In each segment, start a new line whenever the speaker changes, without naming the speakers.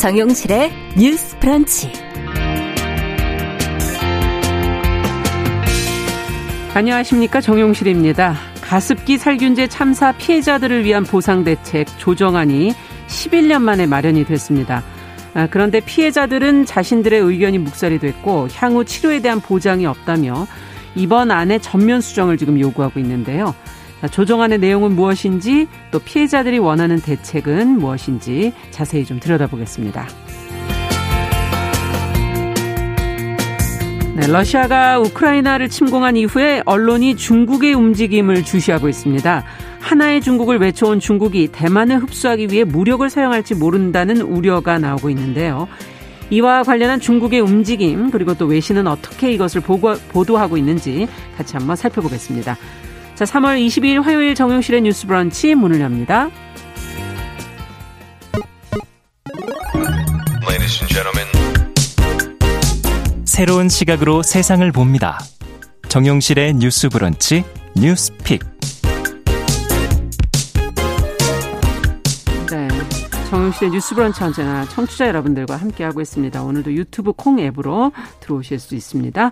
정용실의 뉴스 프런치.
안녕하십니까. 정용실입니다. 가습기 살균제 참사 피해자들을 위한 보상 대책 조정안이 11년 만에 마련이 됐습니다. 아, 그런데 피해자들은 자신들의 의견이 묵살이 됐고 향후 치료에 대한 보장이 없다며 이번 안에 전면 수정을 지금 요구하고 있는데요. 조정안의 내용은 무엇인지 또 피해자들이 원하는 대책은 무엇인지 자세히 좀 들여다보겠습니다. 네, 러시아가 우크라이나를 침공한 이후에 언론이 중국의 움직임을 주시하고 있습니다. 하나의 중국을 외쳐온 중국이 대만을 흡수하기 위해 무력을 사용할지 모른다는 우려가 나오고 있는데요. 이와 관련한 중국의 움직임 그리고 또 외신은 어떻게 이것을 보고, 보도하고 있는지 같이 한번 살펴보겠습니다. 자, 3월 22일 화요일 정용실의 뉴스 브런치 문을 엽니다.
새로운 시각으로 세상을 봅니다. 정용실의 뉴스 브런치 뉴스 pick.
네. 정용실의 뉴스 브런치 언제나 청취자 여러분들과 함께하고 있습니다. 오늘도 유튜브 콩 앱으로 들어오실 수 있습니다.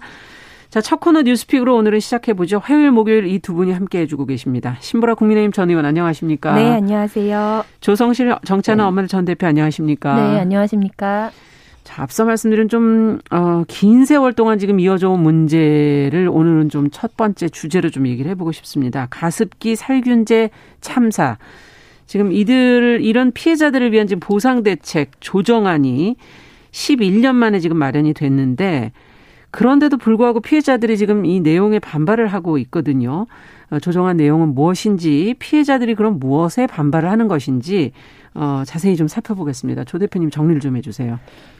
자, 첫 코너 뉴스 pick으로 오늘은 시작해보죠. 화요일, 목요일 이 두 분이 함께 해주고 계십니다. 신보라 국민의힘 전 의원 안녕하십니까?
네, 안녕하세요.
조성실 정치하는 엄마들 전 대표 안녕하십니까?
네, 안녕하십니까?
자, 앞서 말씀드린 좀, 어, 긴 세월 동안 지금 이어져 온 문제를 오늘은 좀 첫 번째 주제로 좀 얘기를 해보고 싶습니다. 가습기 살균제 참사. 지금 이들, 이런 피해자들을 위한 지금 보상대책 조정안이 11년 만에 지금 마련이 됐는데, 그런데도 불구하고 피해자들이 지금 이 내용에 반발을 하고 있거든요. 어, 조정한 내용은 무엇인지 피해자들이 그럼 무엇에 반발을 하는 것인지 어, 자세히 좀 살펴보겠습니다. 조 대표님 정리를 좀 해주세요.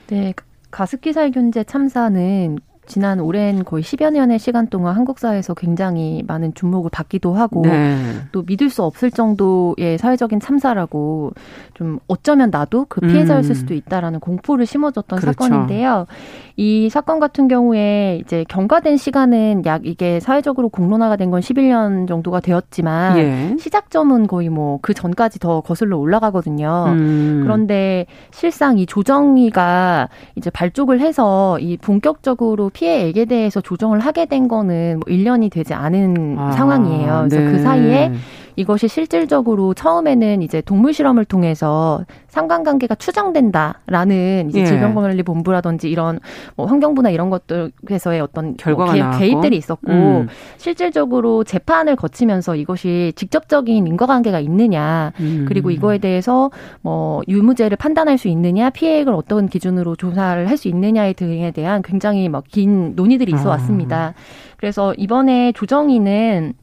네, 가습기 살균제 참사는 지난 오랜 거의 10여 년의 시간 동안 한국 사회에서 굉장히 많은 주목을 받기도 하고 네. 또 믿을 수 없을 정도의 사회적인 참사라고 좀 어쩌면 나도 그 피해자였을 음. 수도 있다라는 공포를 심어줬던 그렇죠. 사건인데요. 이 사건 같은 경우에 이제 경과된 시간은 약 이게 사회적으로 공론화가 된 건 11년 정도가 되었지만 예. 시작점은 거의 뭐 그 전까지 더 거슬러 올라가거든요. 음. 그런데 실상 이 조정위가 이제 발족을 해서 이 본격적으로 피해액에 대해서 조정을 하게 된 거는 뭐 1년이 되지 않은 아, 상황이에요. 그래서 그 네. 그 사이에 이것이 실질적으로 처음에는 이제 동물 실험을 통해서 상관관계가 추정된다라는 이제 예. 질병관리본부라든지 이런 뭐 환경부나 이런 것들에서의 어떤 뭐 결과가 뭐 개, 입들이 있었고 음. 실질적으로 재판을 거치면서 이것이 직접적인 인과관계가 있느냐 음. 그리고 이거에 대해서 뭐 유무죄를 판단할 수 있느냐 피해액을 어떤 기준으로 조사를 할 수 있느냐에 등에 대한 굉장히 막 긴 논의들이 있어 왔습니다. 아. 그래서 이번에 조정위는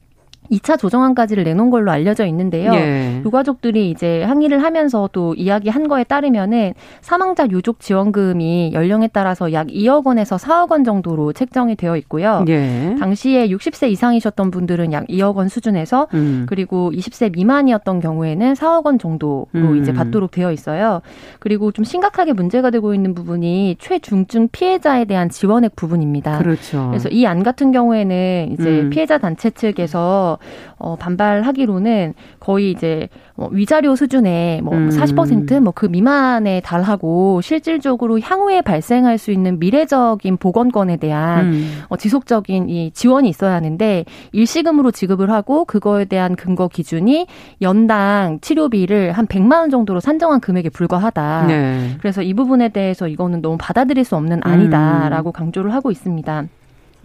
2차 조정안까지를 내놓은 걸로 알려져 있는데요. 예. 유가족들이 이제 항의를 하면서 또 이야기한 거에 따르면은 사망자 유족 지원금이 연령에 따라서 약 2억 원에서 4억 원 정도로 책정이 되어 있고요. 예. 당시에 60세 이상이셨던 분들은 약 2억 원 수준에서 음. 그리고 20세 미만이었던 경우에는 4억 원 정도로 음. 이제 받도록 되어 있어요. 그리고 좀 심각하게 문제가 되고 있는 부분이 최중증 피해자에 대한 지원액 부분입니다.
그렇죠.
그래서 이 안 같은 경우에는 이제 음. 피해자 단체 측에서 어, 반발하기로는 거의 이제 뭐 위자료 수준의 뭐 음. 40%뭐 그 미만에 달하고 실질적으로 향후에 발생할 수 있는 미래적인 보건권에 대한 음. 어, 지속적인 이 지원이 있어야 하는데 일시금으로 지급을 하고 그거에 대한 근거 기준이 연당 치료비를 한 100만 원 정도로 산정한 금액에 불과하다. 네. 그래서 이 부분에 대해서 이거는 너무 받아들일 수 없는 아니다라고 음. 강조를 하고 있습니다.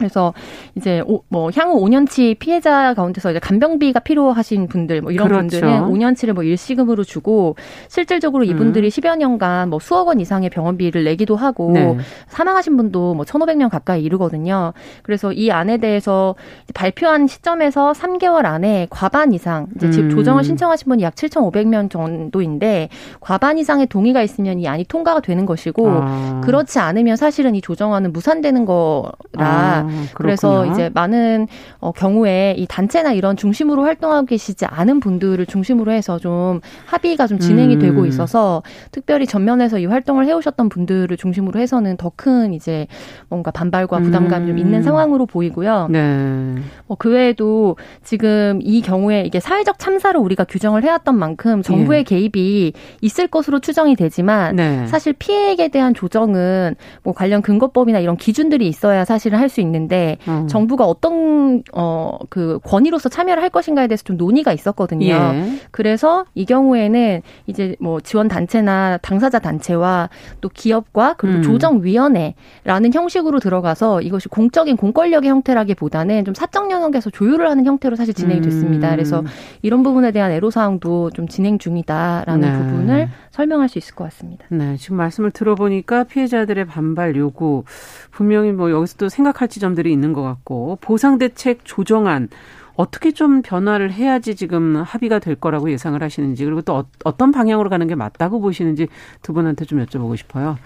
그래서 이제 오, 뭐 향후 5년치 피해자 가운데서 이제 간병비가 필요하신 분들 뭐 이런 그렇죠. 분들은 5년치를 뭐 일시금으로 주고 실질적으로 이분들이 음. 10여 년간 뭐 수억 원 이상의 병원비를 내기도 하고 네. 사망하신 분도 뭐 1,500명 가까이 이르거든요. 그래서 이 안에 대해서 발표한 시점에서 3개월 안에 과반 이상 이제 음. 조정을 신청하신 분이 약 7,500명 정도인데 과반 이상의 동의가 있으면 이 안이 통과가 되는 것이고 아. 그렇지 않으면 사실은 이 조정안은 무산되는 거라 아. 그래서 이제 많은 어, 경우에 이 단체나 이런 중심으로 활동하고 계시지 않은 분들을 중심으로 해서 좀 합의가 좀 진행이 음. 되고 있어서 특별히 전면에서 이 활동을 해오셨던 분들을 중심으로 해서는 더 큰 이제 뭔가 반발과 부담감이 음. 좀 있는 상황으로 보이고요. 네. 뭐그 외에도 지금 이 경우에 이게 사회적 참사를 우리가 규정을 해왔던 만큼 정부의 예. 개입이 있을 것으로 추정이 되지만 네. 사실 피해액에 대한 조정은 뭐 관련 근거법이나 이런 기준들이 있어야 사실은 할 수 있는 데 음. 정부가 어떤 어 그 권위로서 참여를 할 것인가에 대해서 좀 논의가 있었거든요. 예. 그래서 이 경우에는 이제 뭐 지원 단체나 당사자 단체와 또 기업과 그리고 음. 조정위원회라는 형식으로 들어가서 이것이 공적인 공권력의 형태라기보다는 좀 사적 영역에서 조율을 하는 형태로 사실 진행이 됐습니다. 음. 그래서 이런 부분에 대한 애로사항도 좀 진행 중이다라는 네. 부분을 설명할 수 있을 것 같습니다.
네, 지금 말씀을 들어보니까 피해자들의 반발 요구 분명히 뭐 여기서 또 생각할 지점들이 있는 것 같고 보상 대책 조정안 어떻게 좀 변화를 해야지 지금 합의가 될 거라고 예상을 하시는지 그리고 또 어, 떤 방향으로 가는 게 맞다고 보시는지 두 분한테 좀 여쭤보고 싶어요.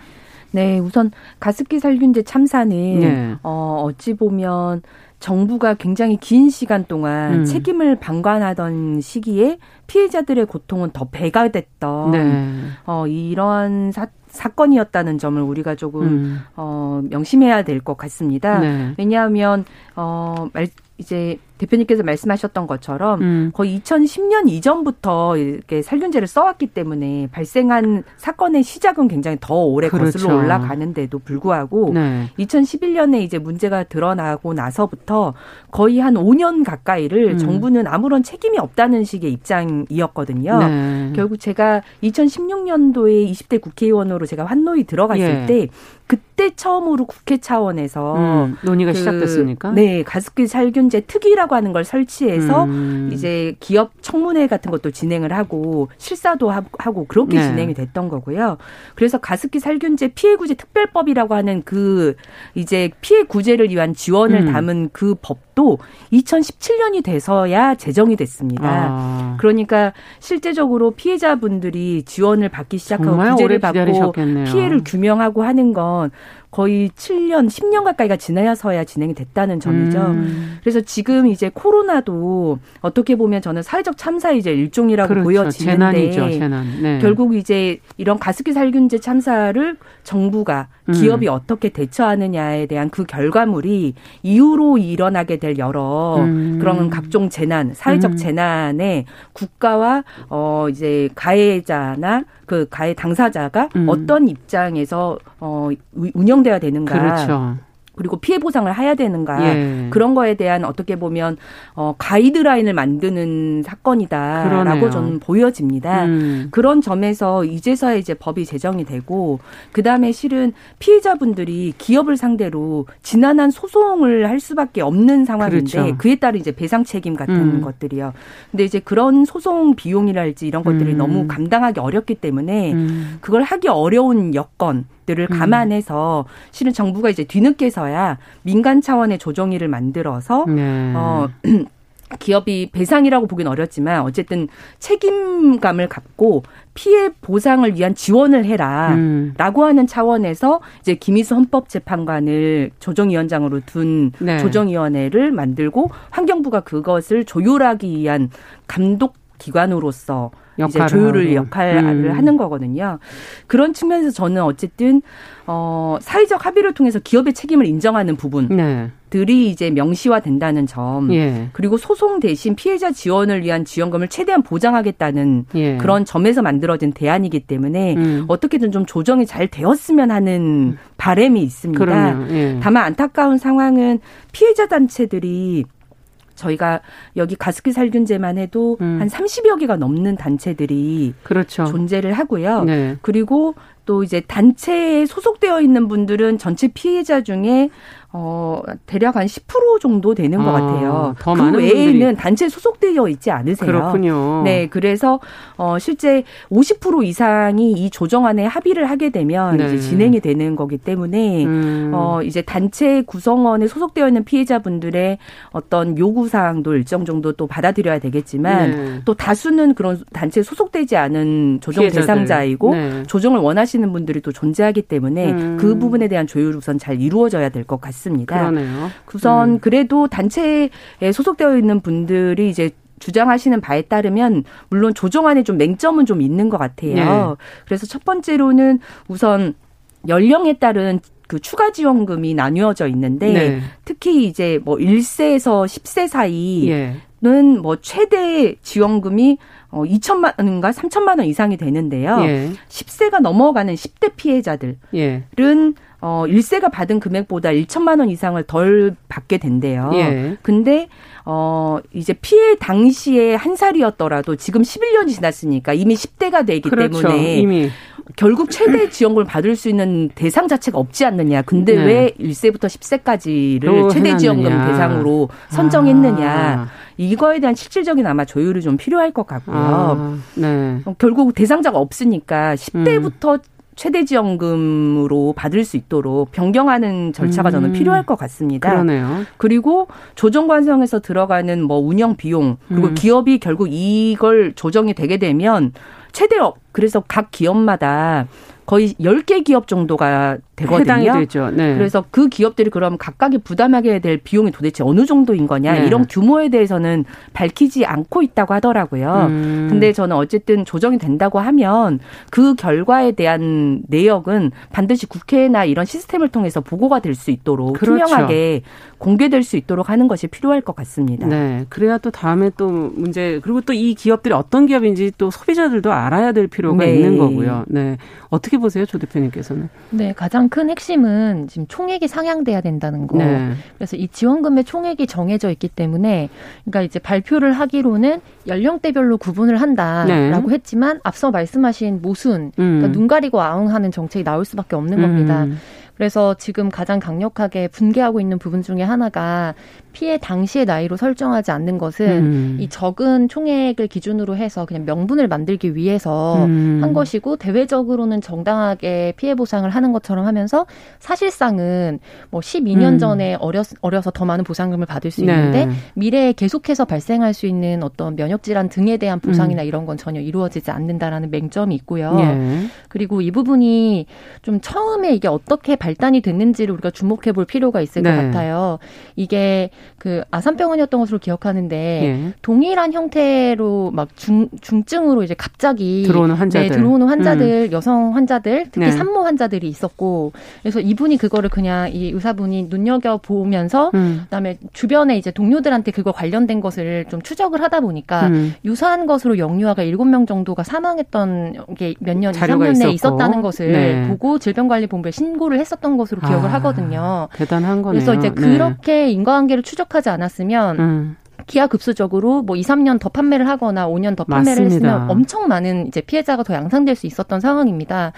네, 우선 가습기 살균제 참사는 네. 어 어찌 보면 정부가 굉장히 긴 시간 동안 음. 책임을 방관하던 시기에 피해자들의 고통은 더 배가 됐던 네. 어 이러한 사, 사건이었다는 점을 우리가 조금 음. 어 명심해야 될 것 같습니다. 네. 왜냐하면 어 말, 이제 대표님께서 말씀하셨던 것처럼 음. 거의 2010년 이전부터 이렇게 살균제를 써왔기 때문에 발생한 사건의 시작은 굉장히 더 오래 그렇죠. 거슬러 올라가는데도 불구하고 네. 2011년에 이제 문제가 드러나고 나서부터 거의 한 5년 가까이를 음. 정부는 아무런 책임이 없다는 식의 입장이었거든요. 네. 결국 제가 2016년도에 20대 국회의원으로 제가 환노위 들어갔을 예. 때 그때 처음으로 국회 차원에서
음, 논의가 그, 시작됐습니까?
네, 가습기 살균제 특위라고 하는 걸 설치해서 음. 이제 기업 청문회 같은 것도 진행을 하고 실사도 하고 그렇게 네. 진행이 됐던 거고요. 그래서 가습기 살균제 피해 구제 특별법이라고 하는 그 이제 피해 구제를 위한 지원을 음. 담은 그 법도 2017년이 돼서야 제정이 됐습니다. 아. 그러니까 실제적으로 피해자분들이 지원을 받기 시작하고 구제를 받고 피해를 규명하고 하는 건 거의 7년, 10년 가까이가 지나서야 진행이 됐다는 점이죠. 음. 그래서 지금 이제 코로나도 어떻게 보면 저는 사회적 참사의 이제 일종이라고 그렇죠. 보여지는데 재난이죠, 재난. 네. 결국 이제 이런 가습기 살균제 참사를 정부가 음. 기업이 음. 어떻게 대처하느냐에 대한 그 결과물이 이후로 일어나게 될 여러 음. 그런 각종 재난, 사회적 음. 재난에 국가와 어 이제 가해자나 그 가해 당사자가 음. 어떤 입장에서 어 운영 돼야 되는가. 그렇죠. 그리고 피해 보상을 해야 되는가 예. 그런 거에 대한 어떻게 보면 어 가이드라인을 만드는 사건이다라고 그러네요. 저는 보여집니다. 음. 그런 점에서 이제서야 이제 법이 제정이 되고 그다음에 실은 피해자분들이 기업을 상대로 지난한 소송을 할 수밖에 없는 상황인데 그렇죠. 그에 따른 이제 배상 책임 같은 음. 것들이요. 근데 이제 그런 소송 비용이랄지 이런 것들이 음. 너무 감당하기 어렵기 때문에 음. 그걸 하기 어려운 여건 들을 음. 감안해서 실은 정부가 이제 뒤늦게서야 민간 차원의 조정위를 만들어서 네. 어 기업이 배상이라고 보긴 어렵지만 어쨌든 책임감을 갖고 피해 보상을 위한 지원을 해라라고 음. 하는 차원에서 이제 김희수 헌법재판관을 조정위원장으로 둔 네. 조정위원회를 만들고 환경부가 그것을 조율하기 위한 감독 기관으로서 이제 조율을 하고. 역할을 음. 하는 거거든요. 그런 측면에서 저는 어쨌든 어 사회적 합의를 통해서 기업의 책임을 인정하는 부분. 네. 들이 이제 명시화 된다는 점 예. 그리고 소송 대신 피해자 지원을 위한 지원금을 최대한 보장하겠다는 예. 그런 점에서 만들어진 대안이기 때문에 음. 어떻게든 좀 조정이 잘 되었으면 하는 바램이 있습니다. 예. 다만 안타까운 상황은 피해자 단체들이 저희가 여기 가습기 살균제만 해도 음. 한 30여 개가 넘는 단체들이 그렇죠. 존재를 하고요. 네. 그리고 또 이제 단체에 소속되어 있는 분들은 전체 피해자 중에 어, 대략 한 10% 정도 되는 것 아, 같아요. 그 외에는 분들이. 단체 소속되어 있지 않으세요.
그렇군요.
네, 그래서 어, 실제 50% 이상이 이 조정안에 합의를 하게 되면 네. 이제 진행이 되는 거기 때문에 음. 어, 이제 단체 구성원에 소속되어 있는 피해자분들의 어떤 요구 사항도 일정 정도 또 받아들여야 되겠지만 네. 또 다수는 그런 단체에 소속되지 않은 조정 피해자들. 대상자이고 네. 조정을 원하시 하시는 분들이 또 존재하기 때문에 음. 그 부분에 대한 조율 우선 잘 이루어져야 될 것 같습니다.
그러네요.
우선 음. 그래도 단체에 소속되어 있는 분들이 이제 주장하시는 바에 따르면 물론 조정안에 좀 맹점은 좀 있는 것 같아요. 네. 그래서 첫 번째로는 우선 연령에 따른 그 추가 지원금이 나뉘어져 있는데 네. 특히 이제 뭐 1세에서 10세 사이는 예. 뭐 최대 지원금이 어 2천만 원인가 3천만 원 이상이 되는데요. 예. 10세가 넘어가는 10대 피해자들은 예. 어 1세가 받은 금액보다 1천만 원 이상을 덜 받게 된대요. 예. 근데 어 이제 피해 당시에 한 살이었더라도 지금 11년이 지났으니까 이미 10대가 되기 그렇죠. 때문에 이미. 결국 최대 지원금을 받을 수 있는 대상 자체가 없지 않느냐. 근데 네. 왜 1세부터 10세까지를 최대 해놨느냐. 지원금 대상으로 선정했느냐. 아. 이거에 대한 실질적인 아마 조율이 좀 필요할 것 같고요. 아. 네. 어, 결국 대상자가 없으니까 10대부터 음. 최대 지원금으로 받을 수 있도록 변경하는 절차가 저는 음. 필요할 것 같습니다.
그러네요.
그리고 조정 과정에서 들어가는 뭐 운영 비용 그리고 음. 기업이 결국 이걸 조정이 되게 되면 최대업 그래서 각 기업마다 거의 10개 기업 정도가 되거든요.
해당이 되죠. 네.
그래서 그 기업들이 그럼 각각이 부담하게 될 비용이 도대체 어느 정도인 거냐 네. 이런 규모에 대해서는 밝히지 않고 있다고 하더라고요. 음. 근데 저는 어쨌든 조정이 된다고 하면 그 결과에 대한 내역은 반드시 국회나 이런 시스템을 통해서 보고가 될 수 있도록 그렇죠. 투명하게 공개될 수 있도록 하는 것이 필요할 것 같습니다.
네. 그래야 또 다음에 또 문제 그리고 또 이 기업들이 어떤 기업인지 또 소비자들도 알아야 될 필요 가 네. 있는 거고요. 네. 어떻게 보세요, 조 대표님께서는?
네, 가장 큰 핵심은 지금 총액이 상향돼야 된다는 거. 네. 그래서 이 지원금의 총액이 정해져 있기 때문에 그러니까 이제 발표를 하기로는 연령대별로 구분을 한다라고 네. 했지만 앞서 말씀하신 모순, 그러니까 음. 그러니까 눈 가리고 아웅하는 정책이 나올 수밖에 없는 겁니다. 음. 그래서 지금 가장 강력하게 분개하고 있는 부분 중에 하나가 피해 당시의 나이로 설정하지 않는 것은 음. 이 적은 총액을 기준으로 해서 그냥 명분을 만들기 위해서 음. 한 것이고 대외적으로는 정당하게 피해 보상을 하는 것처럼 하면서 사실상은 뭐 12년 음. 전에 어렸, 어려서 더 많은 보상금을 받을 수 있는데 네. 미래에 계속해서 발생할 수 있는 어떤 면역 질환 등에 대한 보상이나 음. 이런 건 전혀 이루어지지 않는다라는 맹점이 있고요. 네. 그리고 이 부분이 좀 처음에 이게 어떻게 발단이 됐는지를 우리가 주목해 볼 필요가 있을 네. 것 같아요. 이게 그 아산병원이었던 것으로 기억하는데 예. 동일한 형태로 막 중, 중증으로 이제 갑자기
들어오는 환자들,
네, 들어오는 환자들, 음. 여성 환자들, 특히 네. 산모 환자들이 있었고 그래서 이분이 그거를 그냥 이 의사분이 눈여겨 보면서 음. 그다음에 주변에 이제 동료들한테 그거 관련된 것을 좀 추적을 하다 보니까 음. 유사한 것으로 영유아가 일곱 명 정도가 사망했던 게 몇 년, 이상 년에 있었다는 것을 네. 보고 질병관리본부에 신고를 했었던 것으로 기억을 아, 하거든요.
대단한 거네요.
그래서 이제 네. 그렇게 인과관계를 추 적하지 않았으면 음. 기하급수적으로 뭐 2, 3년 더 판매를 하거나 5년 더 판매를 맞습니다. 했으면 엄청 많은 이제 피해자가 더 양산될 수 있었던 상황입니다.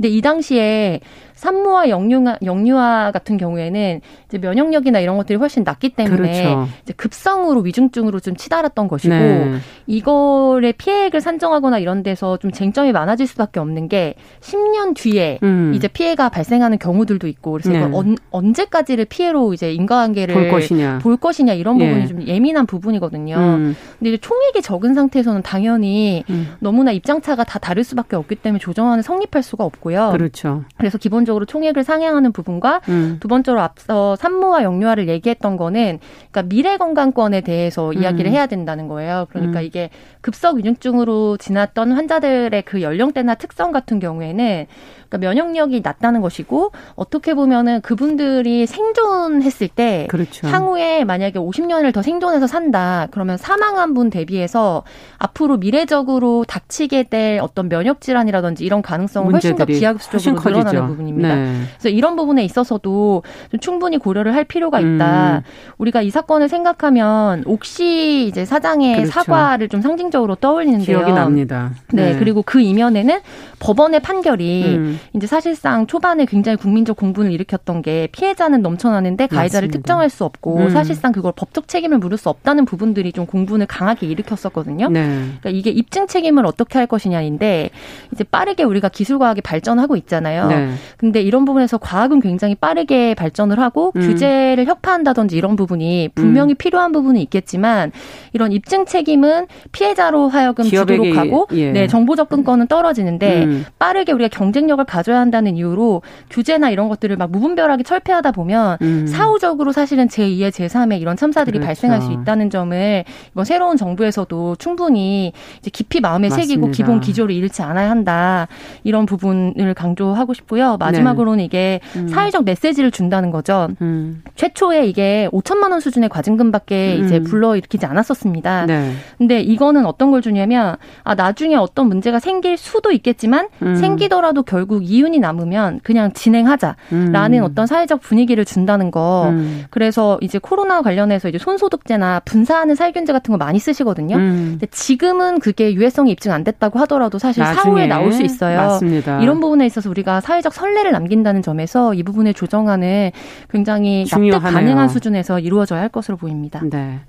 근데 이 당시에 산모와 영유아, 영유아 같은 경우에는 이제 면역력이나 이런 것들이 훨씬 낮기 때문에 그렇죠. 이제 급성으로 위중증으로 좀 치달았던 것이고 네. 이거를 피해액을 산정하거나 이런 데서 좀 쟁점이 많아질 수밖에 없는 게 10년 뒤에 음. 이제 피해가 발생하는 경우들도 있고 그래서 네. 언, 언제까지를 피해로 이제 인과관계를
볼 것이냐,
볼 것이냐 이런 부분이 예. 좀 예민한 부분이거든요. 음. 근데 이제 총액이 적은 상태에서는 당연히 음. 너무나 입장차가 다 다를 수밖에 없기 때문에 조정안은 성립할 수가 없고요.
그렇죠.
그래서 기본적으로 기본적으로 총액을 상향하는 부분과 음. 두 번째로 앞서 산모와 영유아를 얘기했던 거는 그러니까 미래 건강권에 대해서 음. 이야기를 해야 된다는 거예요. 그러니까 음. 이게 급성 위중증으로 지났던 환자들의 그 연령대나 특성 같은 경우에는 그러니까 면역력이 낮다는 것이고 어떻게 보면은 그분들이 생존했을 때 그렇죠. 향후에 만약에 50년을 더 생존해서 산다 그러면 사망한 분 대비해서 앞으로 미래적으로 닥치게 될 어떤 면역 질환이라든지 이런 가능성은 훨씬 더 기하급수적으로 늘어나는 부분입니다. 네. 그래서 이런 부분에 있어서도 좀 충분히 고려를 할 필요가 있다. 음. 우리가 이 사건을 생각하면 옥시 이제 사장의 그렇죠. 사과를 좀 상징적으로 떠올리는데요.
기억이 납니다.
네, 네. 그리고 그 이면에는 법원의 판결이 음. 이제 사실상 초반에 굉장히 국민적 공분을 일으켰던 게 피해자는 넘쳐나는데 가해자를 맞습니다. 특정할 수 없고 음. 사실상 그걸 법적 책임을 물을 수 없다는 부분들이 좀 공분을 강하게 일으켰었거든요. 네. 그러니까 이게 입증 책임을 어떻게 할 것이냐인데 이제 빠르게 우리가 기술 과학이 발전하고 있잖아요. 네. 근데 이런 부분에서 과학은 굉장히 빠르게 발전을 하고 음. 규제를 혁파한다든지 이런 부분이 분명히 음. 필요한 부분은 있겠지만 이런 입증 책임은 피해자로 하여금 주도록 하고 예. 네, 정보 접근권은 떨어지는데 음. 빠르게 우리가 경쟁력을 가져야 한다는 이유로 규제나 이런 것들을 막 무분별하게 철폐하다 보면 음. 사후적으로 사실은 제2의 제3의 이런 참사들이 그렇죠. 발생할 수 있다는 점을 이번 새로운 정부에서도 충분히 이제 깊이 마음에 맞습니다. 새기고 기본 기조를 잃지 않아야 한다. 이런 부분을 강조하고 싶고요. 마지막으로는 네. 이게 음. 사회적 메시지를 준다는 거죠. 음. 최초에 이게 5천만 원 수준의 과징금밖에 음. 이제 불러일으키지 않았었습니다. 네. 근데 이거는 어떤 걸 주냐면 아 나중에 어떤 문제가 생길 수도 있겠지만 음. 생기더라도 결국 이윤이 남으면 그냥 진행하자라는 음. 어떤 사회적 분위기를 준다는 거. 음. 그래서 이제 코로나 관련해서 이제 손소독제나 분사하는 살균제 같은 거 많이 쓰시거든요. 근데 지금은 그게 유해성이 입증 안 됐다고 하더라도 사실 사후에 나올 수 있어요. 맞습니다. 이런 부분에 있어서 우리가 사회적 선례를 남긴다는 점에서 이 부분의 조정안은 굉장히 중요하네요. 납득 가능한 수준에서 이루어져야 할 것으로 보입니다. 네.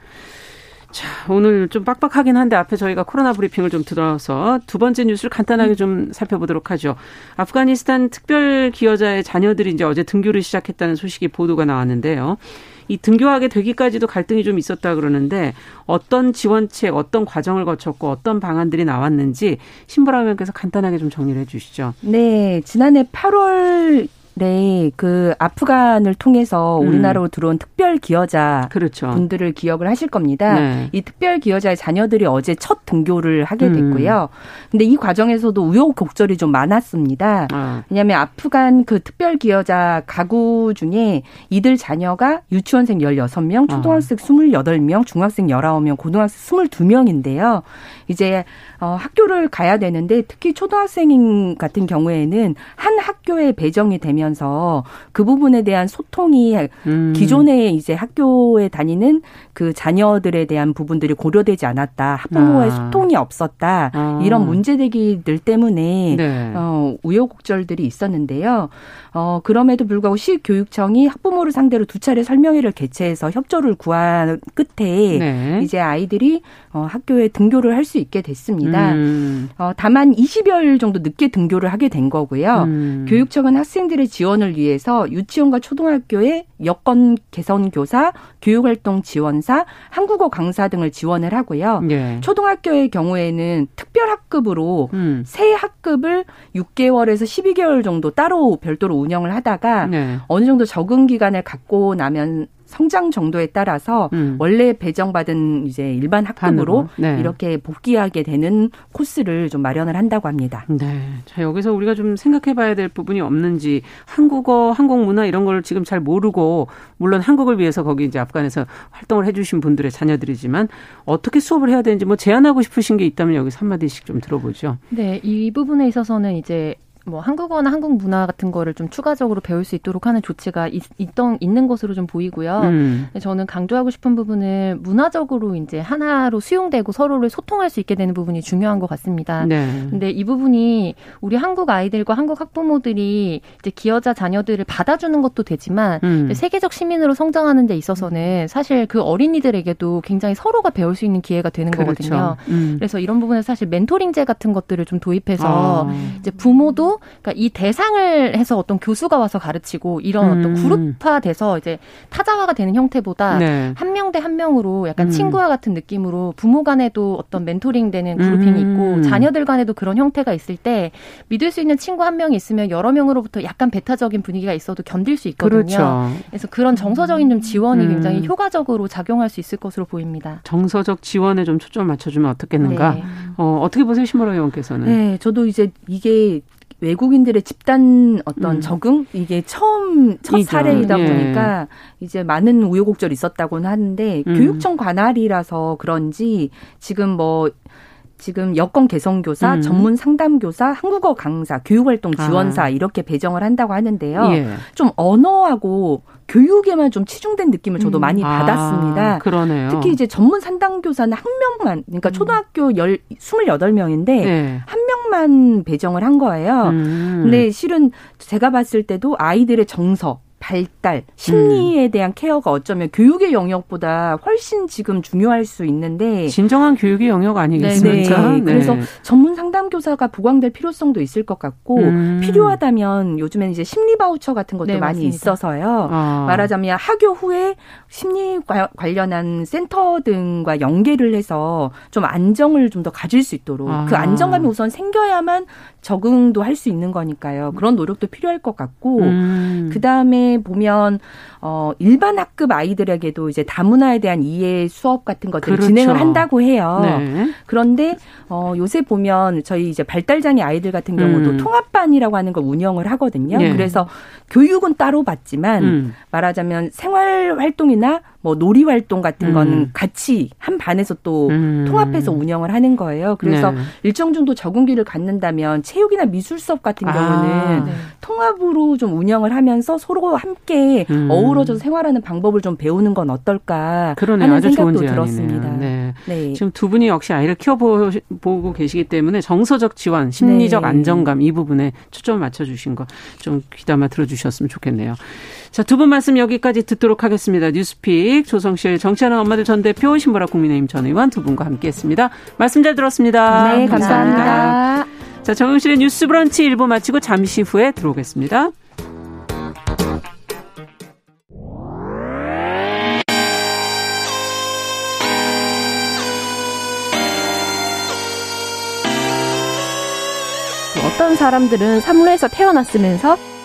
자, 오늘 좀 빡빡하긴 한데 앞에 저희가 코로나 브리핑을 좀 들어서 두 번째 뉴스를 간단하게 좀 살펴보도록 하죠. 아프가니스탄 특별 기여자의 자녀들이 이제 어제 등교를 시작했다는 소식이 보도가 나왔는데요. 이 등교하게 되기까지도 갈등이 좀 있었다 그러는데 어떤 지원책, 어떤 과정을 거쳤고 어떤 방안들이 나왔는지 신보라 의원께서 간단하게 좀 정리를 해 주시죠.
네, 지난해 8월 네, 그 아프간을 통해서 음. 우리나라로 들어온 특별 기여자 그렇죠. 분들을 기억을 하실 겁니다. 네. 이 특별 기여자의 자녀들이 어제 첫 등교를 하게 음. 됐고요. 음. 근데 이 과정에서도 우여곡절이 좀 많았습니다. 아. 왜냐하면 아프간 그 특별 기여자 가구 중에 이들 자녀가 유치원생 16명, 초등학생 아. 28명, 중학생 19명, 고등학생 22명인데요. 이제 어, 학교를 가야 되는데 특히 초등학생 같은 경우에는 한 학교에 배정이 되면 서 그 부분에 대한 소통이 음. 기존에 이제 학교에 다니는 그 자녀들에 대한 부분들이 고려되지 않았다. 학부모의 아. 소통이 없었다. 아. 이런 문제제기들 때문에 네. 어, 우여곡절들이 있었는데요. 어, 그럼에도 불구하고 시교육청이 학부모를 상대로 두 차례 설명회를 개최해서 협조를 구한 끝에 네. 이제 아이들이 어, 학교에 등교를 할 수 있게 됐습니다. 음. 어, 다만 20여일 정도 늦게 등교를 하게 된 거고요. 음. 교육청은 학생들의 지원을 위해서 유치원과 초등학교에 여건 개선 교사, 교육활동 지원사, 한국어 강사 등을 지원을 하고요. 예. 초등학교의 경우에는 특별 학급으로 음. 새 학급을 6개월에서 12개월 정도 따로 별도로 운영을 하다가 네. 어느 정도 적응 기간을 갖고 나면 성장 정도에 따라서 음. 원래 배정받은 이제 일반 학급으로 네. 이렇게 복귀하게 되는 코스를 좀 마련을 한다고 합니다.
네. 자, 여기서 우리가 좀 생각해 봐야 될 부분이 없는지 한국어, 한국 문화 이런 걸 지금 잘 모르고 물론 한국을 위해서 거기 이제 아프간에서 활동을 해 주신 분들의 자녀들이지만 어떻게 수업을 해야 되는지 뭐 제안하고 싶으신 게 있다면 여기서 한마디씩 좀 들어보죠.
네. 이 부분에 있어서는 이제 뭐 한국어나 한국 문화 같은 거를 좀 추가적으로 배울 수 있도록 하는 조치가 있, 있던 있는 것으로 좀 보이고요. 음. 저는 강조하고 싶은 부분은 문화적으로 이제 하나로 수용되고 서로를 소통할 수 있게 되는 부분이 중요한 것 같습니다. 네. 근데 이 부분이 우리 한국 아이들과 한국 학부모들이 이제 기여자 자녀들을 받아주는 것도 되지만 음. 세계적 시민으로 성장하는 데 있어서는 사실 그 어린이들에게도 굉장히 서로가 배울 수 있는 기회가 되는 그렇죠. 거거든요. 음. 그래서 이런 부분에 사실 멘토링제 같은 것들을 좀 도입해서 아. 이제 부모도 그러니까 이 대상을 해서 어떤 교수가 와서 가르치고 이런 음. 어떤 그룹화돼서 이제 타자화가 되는 형태보다 네. 한명 대 한 명으로 약간 음. 친구와 같은 느낌으로 부모 간에도 어떤 멘토링 되는 그룹핑이 음. 있고 자녀들 간에도 그런 형태가 있을 때 믿을 수 있는 친구 한 명이 있으면 여러 명으로부터 약간 배타적인 분위기가 있어도 견딜 수 있거든요. 그렇죠. 그래서 그런 정서적인 좀 지원이 음. 굉장히 효과적으로 작용할 수 있을 것으로 보입니다.
정서적 지원에 좀 초점을 맞춰주면 어떻겠는가? 네. 어, 어떻게 보세요, 신보라 의원께서는?
네, 저도 이제 이게 외국인들의 집단 어떤 음. 적응 이게 처음 첫 이죠. 사례이다 예. 보니까 이제 많은 우여곡절이 있었다고는 하는데 음. 교육청 관할이라서 그런지 지금 뭐 지금 여권 개성 교사, 음. 전문 상담 교사, 한국어 강사, 교육 활동 지원사 아. 이렇게 배정을 한다고 하는데요. 예. 좀 언어하고 교육에만 좀 치중된 느낌을 저도 음. 많이 아, 받았습니다.
그러네요.
특히 이제 전문 상담 교사는 한 명만 그러니까 음. 초등학교 열 28명인데 네. 한 명만 배정을 한 거예요. 음. 근데 실은 제가 봤을 때도 아이들의 정서 발달, 심리에 음. 대한 케어가 어쩌면 교육의 영역보다 훨씬 지금 중요할 수 있는데
진정한 교육의 영역 아니겠습니까?
네. 네. 그래서 전문 상담 교사가 부광될 필요성도 있을 것 같고 음. 필요하다면 요즘엔 이제 심리 바우처 같은 것도 네, 많이 맞습니다. 있어서요. 아. 말하자면 학교 후에 심리 관련한 센터 등과 연계를 해서 좀 안정을 좀 더 가질 수 있도록 아. 그 안정감이 우선 생겨야만 적응도 할 수 있는 거니까요. 그런 노력도 필요할 것 같고 음. 그 다음에 보면 어 일반 학급 아이들에게도 이제 다문화에 대한 이해 수업 같은 것들을 그렇죠. 진행을 한다고 해요. 네. 그런데 어 요새 보면 저희 이제 발달장애 아이들 같은 경우도 음. 통합반이라고 하는 걸 운영을 하거든요. 네. 그래서 교육은 따로 받지만 음. 말하자면 생활 활동이나 뭐 놀이 활동 같은 음. 거는 같이 한 반에서 또 음. 통합해서 운영을 하는 거예요. 그래서 네. 일정 정도 적응기를 갖는다면 체육이나 미술 수업 같은 아. 경우는 네. 통합으로 좀 운영을 하면서 서로 함께 음. 어우러져서 생활하는 방법을 좀 배우는 건 어떨까 그러네, 하는 생각도 들었습니다. 네.
네. 지금 두 분이 역시 아이를 키워보고 계시기 때문에 정서적 지원, 심리적 네. 안정감 이 부분에 초점을 맞춰주신 거 좀 귀담아 들어주셨으면 좋겠네요. 자, 두 분 말씀 여기까지 듣도록 하겠습니다. 뉴스픽 조성실 정치하는 엄마들 전 대표 신보라 국민의힘 전 의원 두 분과 함께했습니다. 말씀 잘 들었습니다.
네, 감사합니다. 감사합니다.
자, 정영실의 뉴스 브런치 1부 마치고 잠시 후에 들어오겠습니다.
어떤 사람들은 삼루에서 태어났으면서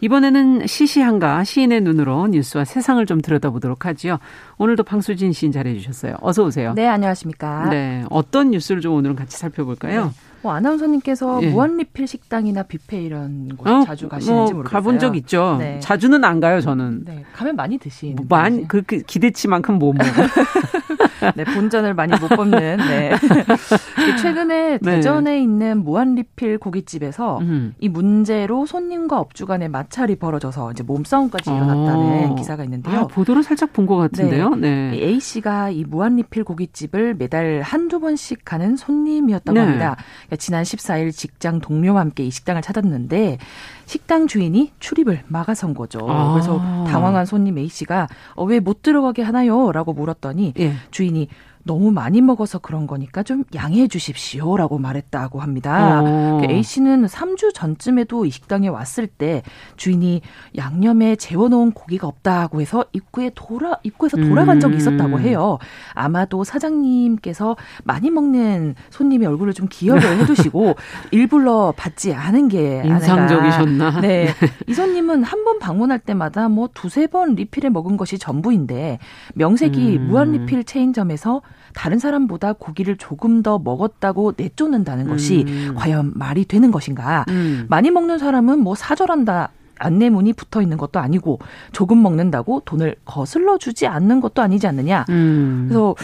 이번에는 시시한가 시인의 눈으로 뉴스와 세상을 좀 들여다보도록 하지요. 오늘도 방수진 시인 잘해주셨어요. 어서 오세요.
네, 안녕하십니까.
네, 어떤 뉴스를 좀 오늘은 같이 살펴볼까요? 네.
뭐 아나운서님께서 예. 무한리필 식당이나 뷔페 이런 곳 어, 자주 가시는지 뭐, 모르겠어요.
가본 적 있죠. 네. 자주는 안 가요, 저는.
네, 가면 많이 드시는.
뭐, 많이 그, 그 기대치만큼 못 먹어.
네, 본전을 많이 못 뽑는. 네. 최근에 네. 대전에 있는 무한리필 고깃집에서 음. 이 문제로 손님과 업주 간의 마찰이 벌어져서 이제 몸싸움까지 일어났다는 어. 기사가 있는데요. 아,
보도를 살짝 본 것 같은데요. 네.
네. A 씨가 이 무한리필 고깃집을 매달 한두 번씩 가는 손님이었다고 네. 합니다. 그러니까 지난 14일 직장 동료와 함께 이 식당을 찾았는데 식당 주인이 출입을 막아선 거죠. 아. 그래서 당황한 손님 A 씨가 어, 왜 못 들어가게 하나요? 라고 물었더니 예. 주인이 너무 많이 먹어서 그런 거니까 좀 양해해 주십시오라고 말했다고 합니다. 어. A 씨는 3주 전쯤에도 이 식당에 왔을 때 주인이 양념에 재워놓은 고기가 없다고 해서 입구에 돌아 입구에서 돌아간 적이 있었다고 음. 해요. 아마도 사장님께서 많이 먹는 손님의 얼굴을 좀 기억을 해두시고 일부러 받지 않은 게
인상적이셨나?
네, 이 손님은 한 번 방문할 때마다 뭐 두세 번 리필해 먹은 것이 전부인데 명색이 음. 무한 리필 체인점에서 다른 사람보다 고기를 조금 더 먹었다고 내쫓는다는 것이 음. 과연 말이 되는 것인가? 음. 많이 먹는 사람은 뭐 사절한다. 안내문이 붙어 있는 것도 아니고 조금 먹는다고 돈을 거슬러 주지 않는 것도 아니지 않느냐. 음. 그래서 어,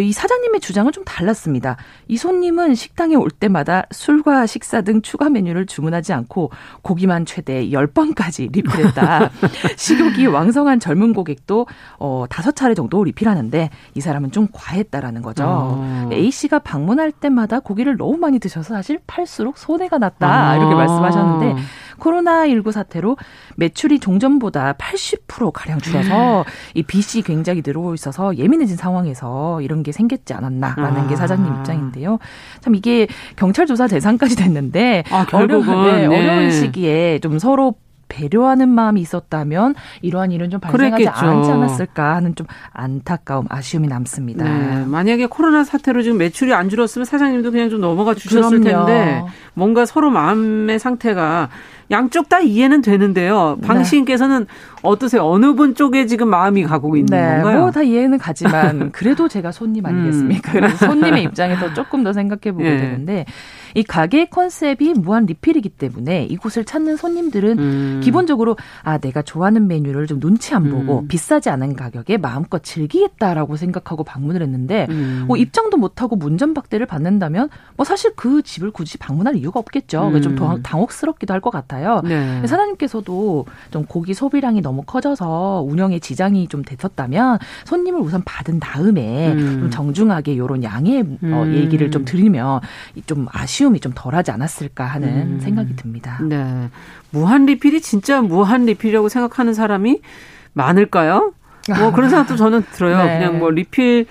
이 사장님의 주장은 좀 달랐습니다. 이 손님은 식당에 올 때마다 술과 식사 등 추가 메뉴를 주문하지 않고 고기만 최대 10번까지 리필했다. 식욕이 왕성한 젊은 고객도 어, 5차례 정도 리필하는데 이 사람은 좀 과했다라는 거죠. 어. A 씨가 방문할 때마다 고기를 너무 많이 드셔서 사실 팔수록 손해가 났다. 아. 이렇게 말씀하셨는데 코로나19 사태로 매출이 종전보다 80% 가량 줄어서 이 빚이 굉장히 늘어오고 있어서 예민해진 상황에서 이런 게 생겼지 않았나라는 아. 게 사장님 입장인데요. 참 이게 경찰 조사 대상까지 됐는데
아, 결국은
어려운, 네, 네. 어려운 시기에 좀 서로 배려하는 마음이 있었다면 이러한 일은 좀 발생하지 그랬겠죠. 않지 않았을까 하는 좀 안타까움, 아쉬움이 남습니다. 네,
만약에 코로나 사태로 지금 매출이 안 줄었으면 사장님도 그냥 좀 넘어가 주셨을 그럼요. 텐데 뭔가 서로 마음의 상태가 양쪽 다 이해는 되는데요. 방 네. 시인께서는 어떠세요? 어느 분 쪽에 지금 마음이 가고 있는 네, 건가요?
뭐 다 이해는 가지만 그래도 제가 손님 아니겠습니까? 음. 그래서 손님의 입장에서 조금 더 생각해 보게 네. 되는데 이 가게 컨셉이 무한 리필이기 때문에 이곳을 찾는 손님들은 음. 기본적으로 아 내가 좋아하는 메뉴를 좀 눈치 안 보고 음. 비싸지 않은 가격에 마음껏 즐기겠다라고 생각하고 방문을 했는데 음. 뭐 입장도 못 하고 문전박대를 받는다면 뭐 사실 그 집을 굳이 방문할 이유가 없겠죠. 음. 좀 당혹스럽기도 할 것 같아요. 네. 사장님께서도 좀 고기 소비량이 너무 커져서 운영에 지장이 좀 됐었다면 손님을 우선 받은 다음에 음. 좀 정중하게 요런 양의 어, 음. 얘기를 좀 드리면 좀 아쉬 움이 좀 덜하지 않았을까 하는 음. 생각이 듭니다.
네. 무한 리필이 진짜 무한 리필이라고 생각하는 사람이 많을까요? 뭐 그런 생각도 저는 들어요. 네. 그냥 뭐 리필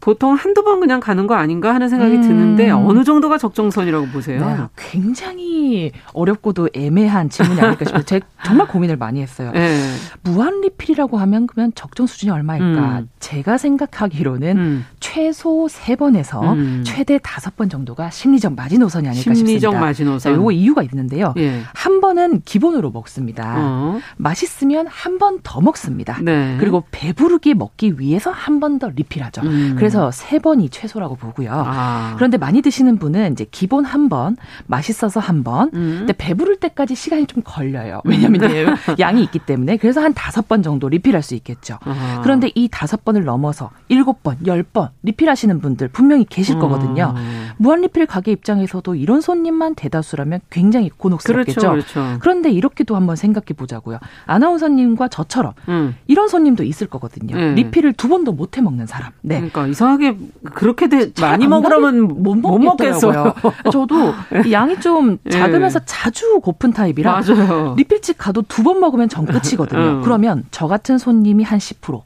보통 한두 번 그냥 가는 거 아닌가 하는 생각이 음. 드는데 어느 정도가 적정선이라고 보세요? 네,
굉장히 어렵고도 애매한 질문이 아닐까 싶어요. 제가 정말 고민을 많이 했어요. 네. 무한 리필이라고 하면 그러면 적정 수준이 얼마일까? 음. 제가 생각하기로는 음. 최소 세번에서 음. 최대 다섯 번 정도가 심리적 마지노선이 아닐까
심리적
싶습니다.
심리적 마지노선.
네, 요거 이유가 있는데요. 예. 한 번은 기본으로 먹습니다. 어. 맛있으면 한 번 더 먹습니다. 네. 그리고 배부르게 먹기 위해서 한 번 더 리필하죠. 음. 그래서 세 번이 최소라고 보고요. 아. 그런데 많이 드시는 분은 이제 기본 한 번, 맛있어서 한 번, 음. 근데 배부를 때까지 시간이 좀 걸려요. 왜냐하면 이제 양이 있기 때문에 그래서 한 다섯 번 정도 리필할 수 있겠죠. 아. 그런데 이 다섯 번을 넘어서 일곱 번, 열 번 리필하시는 분들 분명히 계실 아. 거거든요. 무한 리필 가게 입장에서도 이런 손님만 대다수라면 굉장히 곤혹스럽겠죠. 그렇죠, 그렇죠. 그런데 이렇게도 한번 생각해 보자고요. 아나운서님과 저처럼 음. 이런 손님도 있을 거거든요. 네. 리필을 두 번도 못 해 먹는 사람.
네. 그러니까 이상하게 그렇게 돼, 많이 먹으려면 못, 못 먹겠어요.
저도 네. 양이 좀 네. 작으면서 네. 자주 고픈 타입이라 맞아요. 리필집 가도 두 번 먹으면 정 끝이거든요. 음. 그러면 저 같은 손님이 한 10%.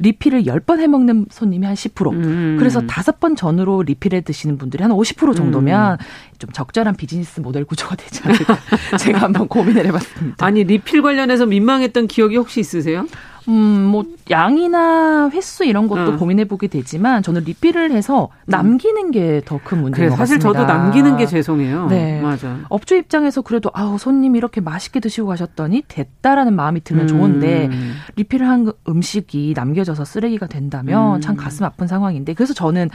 리필을 10번 해 먹는 손님이 한 10%. 음. 그래서 다섯 번 전으로 리필해 드시는 분들이 한 50% 정도면 음. 좀 적절한 비즈니스 모델 구조가 되지 않을까. 제가 한번 고민을 해 봤습니다.
아니, 리필 관련해서 민망했던 기억이 혹시 있으세요?
음, 뭐 양이나 횟수 이런 것도 음. 고민해 보게 되지만 저는 리필을 해서 남기는 게 더 큰 문제인 그래, 것
사실
같습니다.
저도 남기는 게 죄송해요.
네, 맞아. 업주 입장에서 그래도 아우 손님 이렇게 맛있게 드시고 가셨더니 됐다라는 마음이 들면 음. 좋은데 리필을 한 음식이 남겨져서 쓰레기가 된다면 음. 참 가슴 아픈 상황인데 그래서 저는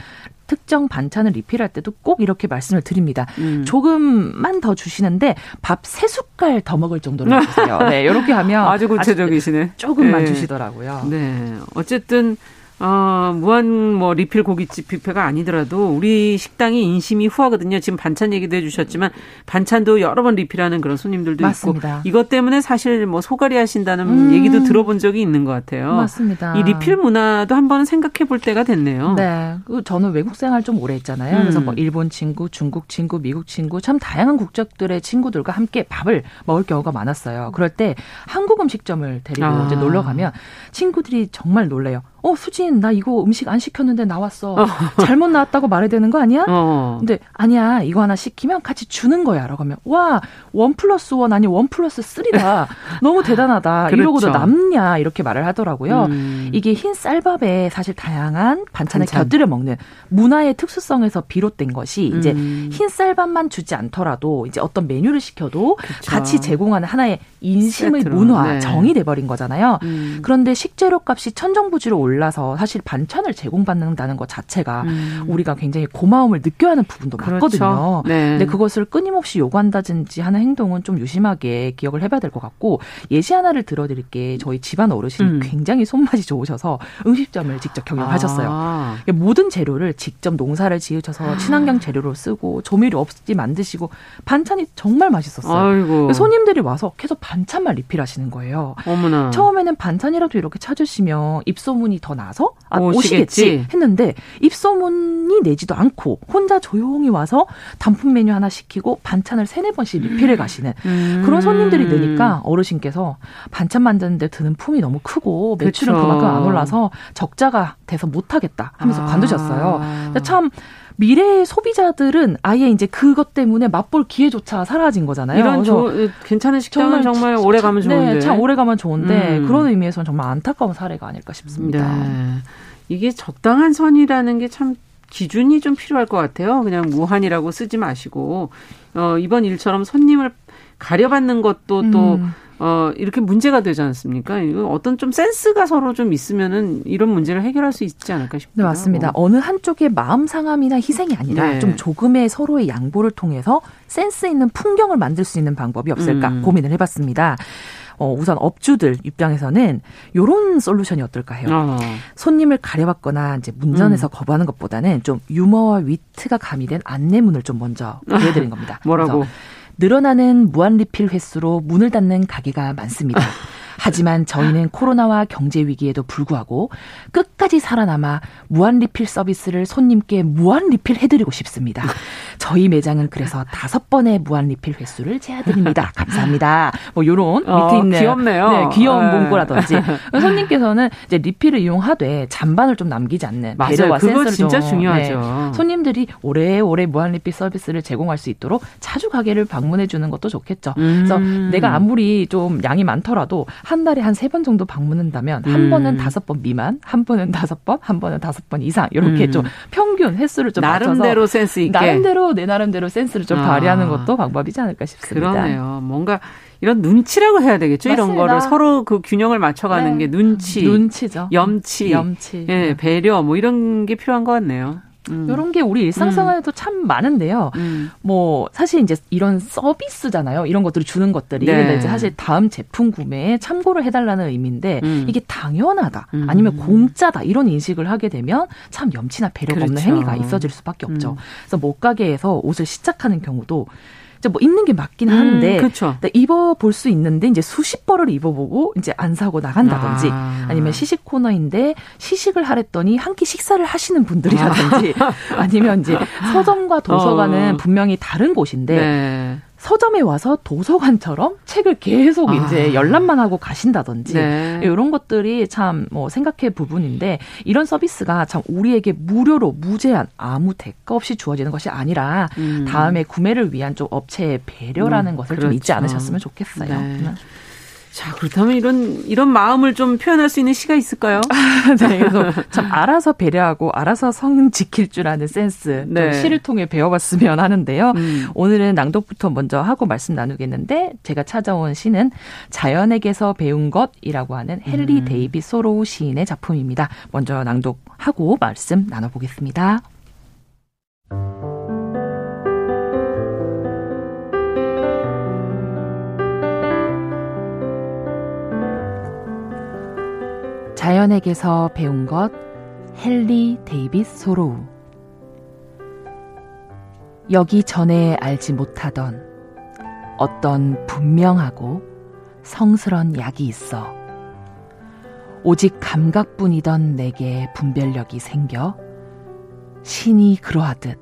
특정 반찬을 리필할 때도 꼭 이렇게 말씀을 드립니다. 음. 조금만 더 주시는데 밥 세 숟갈 더 먹을 정도로 주세요. 네, 이렇게 하면
아주 구체적이시네.
조금만 네. 주시더라고요.
네, 어쨌든 어, 무한 뭐 리필 고깃집 뷔페가 아니더라도 우리 식당이 인심이 후하거든요. 지금 반찬 얘기도 해주셨지만 반찬도 여러 번 리필하는 그런 손님들도 맞습니다. 있고 이것 때문에 사실 뭐 소갈이 하신다는 음. 얘기도 들어본 적이 있는 것 같아요.
맞습니다.
이 리필 문화도 한번 생각해 볼 때가 됐네요.
네, 저는 외국 생활 좀 오래 했잖아요. 음. 그래서 뭐 일본 친구, 중국 친구, 미국 친구 참 다양한 국적들의 친구들과 함께 밥을 먹을 경우가 많았어요. 그럴 때 한국 음식점을 데리고 아. 이제 놀러 가면 친구들이 정말 놀래요. 어, 수진, 나 이거 음식 안 시켰는데 나왔어. 어. 잘못 나왔다고 말해야 되는 거 아니야? 어. 근데 아니야, 이거 하나 시키면 같이 주는 거야. 라고 하면, 와, one plus one 아니 one plus three다. 너무 대단하다. 그렇죠. 이러고도 남냐. 이렇게 말을 하더라고요. 음. 이게 흰 쌀밥에 사실 다양한 반찬을 반찬. 곁들여 먹는 문화의 특수성에서 비롯된 것이 이제 음. 흰 쌀밥만 주지 않더라도 이제 어떤 메뉴를 시켜도 그렇죠. 같이 제공하는 하나의 인심의 세트로. 문화, 네. 정이 돼버린 거잖아요. 음. 그런데 식재료 값이 천정부지로 올라 올라서 사실 반찬을 제공받는다는 것 자체가 음. 우리가 굉장히 고마움을 느껴야 하는 부분도 그렇죠. 많거든요. 네. 근데 그것을 끊임없이 요구한다든지 하는 행동은 좀 유심하게 기억을 해봐야 될 것 같고 예시 하나를 들어드릴게 저희 집안 어르신이 음. 굉장히 손맛이 좋으셔서 음식점을 직접 경영하셨어요. 아. 모든 재료를 직접 농사를 지으셔서 친환경 재료로 쓰고 조미료 없이 만드시고 반찬이 정말 맛있었어요. 아이고. 손님들이 와서 계속 반찬만 리필하시는 거예요. 어머나. 처음에는 반찬이라도 이렇게 찾으시면 입소문이 더 나서 아, 오시겠지. 오시겠지 했는데 입소문이 내지도 않고 혼자 조용히 와서 단품 메뉴 하나 시키고 반찬을 세네 번씩 리필해 가시는 음. 그런 손님들이 느니까 어르신께서 반찬 만드는데 드는 품이 너무 크고 매출은 그쵸. 그만큼 안 올라서 적자가 돼서 못하겠다 하면서 아. 관두셨어요. 참 미래의 소비자들은 아예 이제 그것 때문에 맛볼 기회조차 사라진 거잖아요.
이런 조, 괜찮은 식당은 정말, 정말 오래 가면 네, 좋은데.
네, 참 오래 가면 좋은데 음. 그런 의미에서는 정말 안타까운 사례가 아닐까 싶습니다. 네.
이게 적당한 선이라는 게 참 기준이 좀 필요할 것 같아요. 그냥 무한이라고 쓰지 마시고 어, 이번 일처럼 손님을 가려받는 것도 또 음. 어, 이렇게 문제가 되지 않습니까? 이거 어떤 좀 센스가 서로 좀 있으면은 이런 문제를 해결할 수 있지 않을까 싶습니다.
네, 맞습니다. 어 느 한쪽의 마음 상함이나 희생이 아니라 네. 좀 조금의 서로의 양보를 통해서 센스 있는 풍경을 만들 수 있는 방법이 없을까 음. 고민을 해봤습니다. 어, 우선 업주들 입장에서는 요런 솔루션이 어떨까 해요. 어. 손님을 가려받거나 이제 문전에서 음. 거부하는 것보다는 좀 유머와 위트가 가미된 안내문을 좀 먼저 보여드린 겁니다.
뭐라고?
늘어나는 무한 리필 횟수로 문을 닫는 가게가 많습니다. 하지만 저희는 코로나와 경제 위기에도 불구하고 끝까지 살아남아 무한 리필 서비스를 손님께 무한 리필 해드리고 싶습니다. 저희 매장은 그래서 다섯 번의 무한 리필 횟수를 제한드립니다. 감사합니다. 뭐 요런
어, 밑에 있는 귀엽네요.
네, 귀여운 네. 문구라든지 손님께서는 이제 리필을 이용하되 잔반을 좀 남기지 않는 배려와 센스를
진짜 좀, 중요하죠. 네,
손님들이 오래오래 무한 리필 서비스를 제공할 수 있도록 자주 가게를 방문해 주는 것도 좋겠죠. 음. 그래서 내가 아무리 좀 양이 많더라도 한 달에 한 세 번 정도 방문한다면 한 음. 번은 다섯 번 미만, 한 번은 다섯 번, 한 번은 다섯 번 이상 이렇게 음. 좀 평균 횟수를 좀
나름대로
맞춰서
센스 있게
나름대로 내 나름대로 센스를 좀 아. 발휘하는 것도 방법이지 않을까 싶습니다.
그러네요. 뭔가 이런 눈치라고 해야 되겠죠. 맞습니다. 이런 거를 서로 그 균형을 맞춰가는 네. 게 눈치,
눈치죠.
염치,
염치,
예, 배려 뭐 이런 게 필요한 것 같네요.
음. 이런 게 우리 일상생활에도 음. 참 많은데요. 음. 뭐 사실 이제 이런 서비스잖아요. 이런 것들을 주는 것들이. 네. 이제 사실 다음 제품 구매에 참고를 해달라는 의미인데 음. 이게 당연하다 음. 아니면 공짜다 이런 인식을 하게 되면 참 염치나 배려가 그렇죠. 없는 행위가 있어질 수밖에 없죠. 음. 그래서 못가게에서 옷을 시작하는 경우도 이제 뭐 입는 게 맞긴 한데 음, 입어 볼 수 있는데 이제 수십 벌을 입어보고 이제 안 사고 나간다든지 아. 니면 시식 코너인데 시식을 하랬더니 한 끼 식사를 하시는 분들이라든지 아. 니면 이제 서점과 도서관은 어. 분명히 다른 곳인데 네. 서점에 와서 도서관처럼 책을 계속 아. 이제 열람만 하고 가신다든지 네. 이런 것들이 참 뭐 생각해 부분인데 이런 서비스가 참 우리에게 무료로 무제한 아무 대가 없이 주어지는 것이 아니라 음. 다음에 구매를 위한 좀 업체의 배려라는 음, 것을 그렇죠. 좀 잊지 않으셨으면 좋겠어요. 네. 네.
자, 그렇다면 이런, 이런 마음을 좀 표현할 수 있는 시가 있을까요?
네, 그래서 참 알아서 배려하고 알아서 선 지킬 줄 아는 센스, 네. 시를 통해 배워봤으면 하는데요. 음. 오늘은 낭독부터 먼저 하고 말씀 나누겠는데, 제가 찾아온 시는 자연에게서 배운 것이라고 하는 헨리 음. 데이비드 소로우 시인의 작품입니다. 먼저 낭독하고 말씀 나눠보겠습니다. 자연에게서 배운 것 헨리 데이빗 소로우 여기 전에 알지 못하던 어떤 분명하고 성스런 약이 있어 오직 감각뿐이던 내게 분별력이 생겨 신이 그러하듯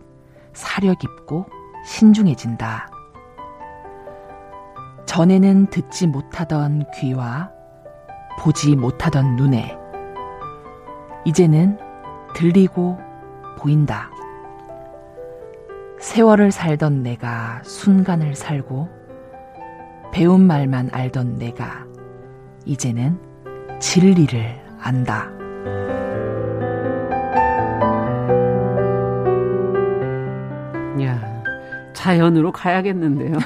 사려 깊고 신중해진다. 전에는 듣지 못하던 귀와 보지 못하던 눈에 이제는 들리고 보인다. 세월을 살던 내가 순간을 살고 배운 말만 알던 내가 이제는 진리를 안다.
자연으로 가야겠는데요.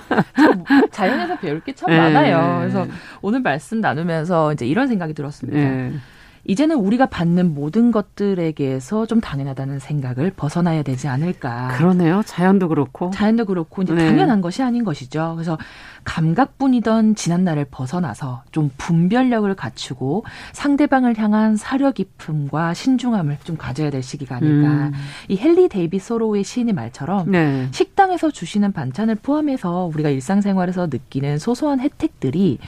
자연에서 배울 게참 네. 많아요. 그래서 오늘 말씀 나누면서 이제 이런 생각이 들었습니다. 네. 이제는 우리가 받는 모든 것들에게서 좀 당연하다는 생각을 벗어나야 되지 않을까.
그러네요. 자연도 그렇고.
자연도 그렇고 이제 네. 당연한 것이 아닌 것이죠. 그래서 감각뿐이던 지난 날을 벗어나서 좀 분별력을 갖추고 상대방을 향한 사려 깊음과 신중함을 좀 가져야 될 시기가 아닐까. 음. 이 헨리 데이비드 소로우의 시인의 말처럼 네. 식당에서 주시는 반찬을 포함해서 우리가 일상생활에서 느끼는 소소한 혜택들이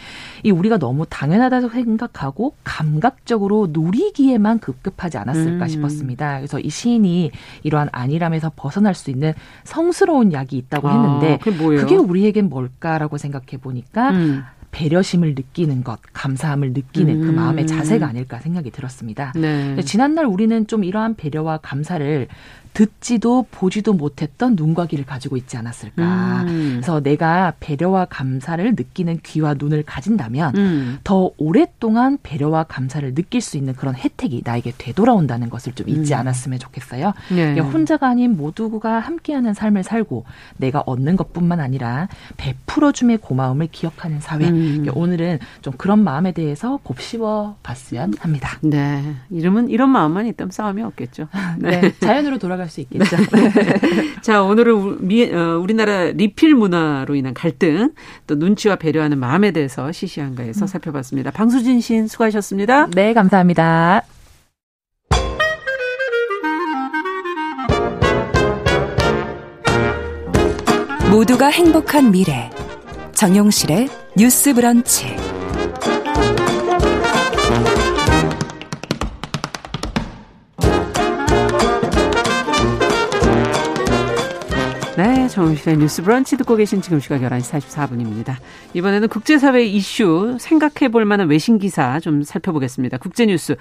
이 우리가 너무 당연하다고 생각하고 감각적으로 누리기에만 급급하지 않았을까 음. 싶었습니다. 그래서 이 시인이 이러한 안일함에서 벗어날 수 있는 성스러운 약이 있다고 했는데 아, 그게, 그게 우리에겐 뭘까라고 생각해 보니까 음. 배려심을 느끼는 것, 감사함을 느끼는 그 음. 그 마음의 자세가 아닐까 생각이 들었습니다. 네. 지난날 우리는 좀 이러한 배려와 감사를 듣지도 보지도 못했던 눈과 귀를 가지고 있지 않았을까. 음. 그래서 내가 배려와 감사를 느끼는 귀와 눈을 가진다면 음. 더 오랫동안 배려와 감사를 느낄 수 있는 그런 혜택이 나에게 되돌아온다는 것을 좀 잊지 음. 않았으면 좋겠어요. 네. 혼자가 아닌 모두가 함께하는 삶을 살고 내가 얻는 것뿐만 아니라 베풀어줌의 고마움을 기억하는 사회. 음. 오늘은 좀 그런 마음에 대해서 곱씹어 봤으면 합니다.
네. 이름은 이런 마음만 있다면 싸움이 없겠죠.
네. 네. 자연으로 돌아 갈수 있겠죠.
네. 자, 오늘은 어, 우리나라 리필 문화로 인한 갈등, 또 눈치와 배려하는 마음에 대해서 시시한가에서 음. 살펴봤습니다. 방수진 시인 수고하셨습니다.
네, 감사합니다.
모두가 행복한 미래. 정용실의 뉴스 브런치.
네, 정신의 뉴스 브런치 듣고 계신 지금 시각 11시 44분입니다. 이번에는 국제사회 이슈 생각해 볼 만한 외신 기사 좀 살펴보겠습니다. 국제뉴스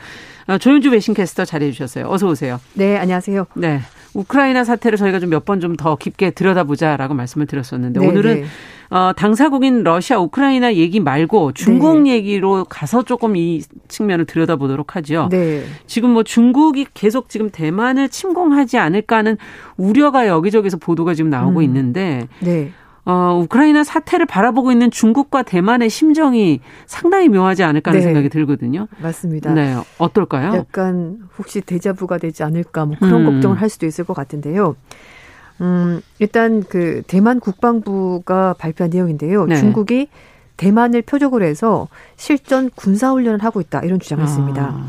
어, 조윤주 외신캐스터 자리해 주셨어요. 어서 오세요.
네, 안녕하세요.
네. 우크라이나 사태를 저희가 좀 몇 번 좀 더 깊게 들여다보자라고 말씀을 드렸었는데 네, 오늘은 네. 어, 당사국인 러시아, 우크라이나 얘기 말고 중국 네. 얘기로 가서 조금 이 측면을 들여다보도록 하죠. 네. 지금 뭐 중국이 계속 지금 대만을 침공하지 않을까 하는 우려가 여기저기서 보도가 지금 나오고 음. 있는데 네. 어, 우크라이나 사태를 바라보고 있는 중국과 대만의 심정이 상당히 묘하지 않을까 하는 네. 생각이 들거든요.
맞습니다.
네. 어떨까요?
약간 혹시 대자부가 되지 않을까 뭐 그런 음. 걱정을 할 수도 있을 것 같은데요. 음, 일단 그 대만 국방부가 발표한 내용인데요. 네. 중국이 대만을 표적으로 해서 실전 군사훈련을 하고 있다 이런 주장을 했습니다. 아.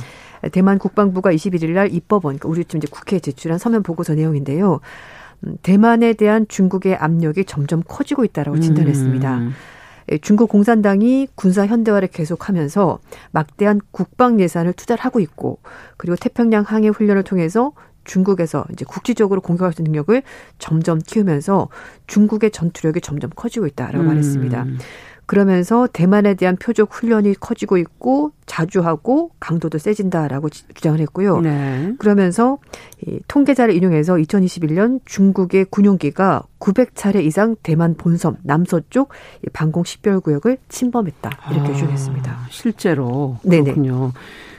대만 국방부가 21일 날 입법원, 그러니까 우리 지금 이제 국회에 제출한 서면 보고서 내용인데요. 음, 대만에 대한 중국의 압력이 점점 커지고 있다라고 진단했습니다. 음. 예, 중국 공산당이 군사 현대화를 계속하면서 막대한 국방 예산을 투자를 하고 있고 그리고 태평양 항해 훈련을 통해서 중국에서 이제 국지적으로 공격할 수 있는 능력을 점점 키우면서 중국의 전투력이 점점 커지고 있다라고 음. 말했습니다. 그러면서 대만에 대한 표적 훈련이 커지고 있고 자주 하고 강도도 세진다라고 주장을 했고요. 네. 그러면서 이 통계자를 인용해서 2021년 중국의 군용기가 900차례 이상 대만 본섬 남서쪽 방공 식별 구역을 침범했다 이렇게 아, 주장했습니다.
실제로 그렇군요. 네네.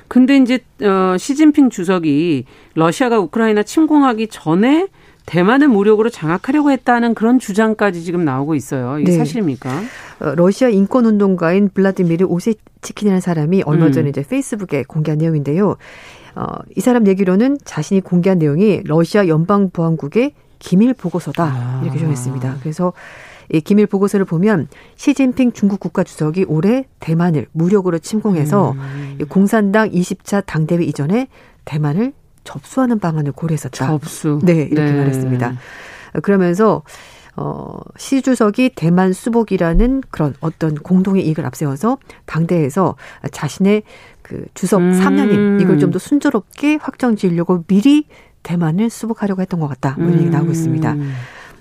근데 이제 어 시진핑 주석이 러시아가 우크라이나 침공하기 전에 대만을 무력으로 장악하려고 했다는 그런 주장까지 지금 나오고 있어요. 이게 네. 사실입니까?
어, 러시아 인권 운동가인 블라디미르 오세치킨이라는 사람이 얼마 전에 음. 이제 페이스북에 공개한 내용인데요. 어, 이 사람 얘기로는 자신이 공개한 내용이 러시아 연방보안국의 기밀 보고서다 아. 이렇게 정했습니다. 그래서 이 기밀 보고서를 보면 시진핑 중국 국가주석이 올해 대만을 무력으로 침공해서 음. 공산당 20차 당대회 이전에 대만을 접수하는 방안을 고려했었다.
접수.
네, 이렇게 네. 말했습니다. 그러면서 어, 시 주석이 대만 수복이라는 그런 어떤 공동의 이익을 앞세워서 당대에서 자신의 그 주석 음. 3년인 이걸 좀 더 순조롭게 확정 지으려고 미리 대만을 수복하려고 했던 것 같다. 뭐 이런 얘기 나오고 있습니다. 음.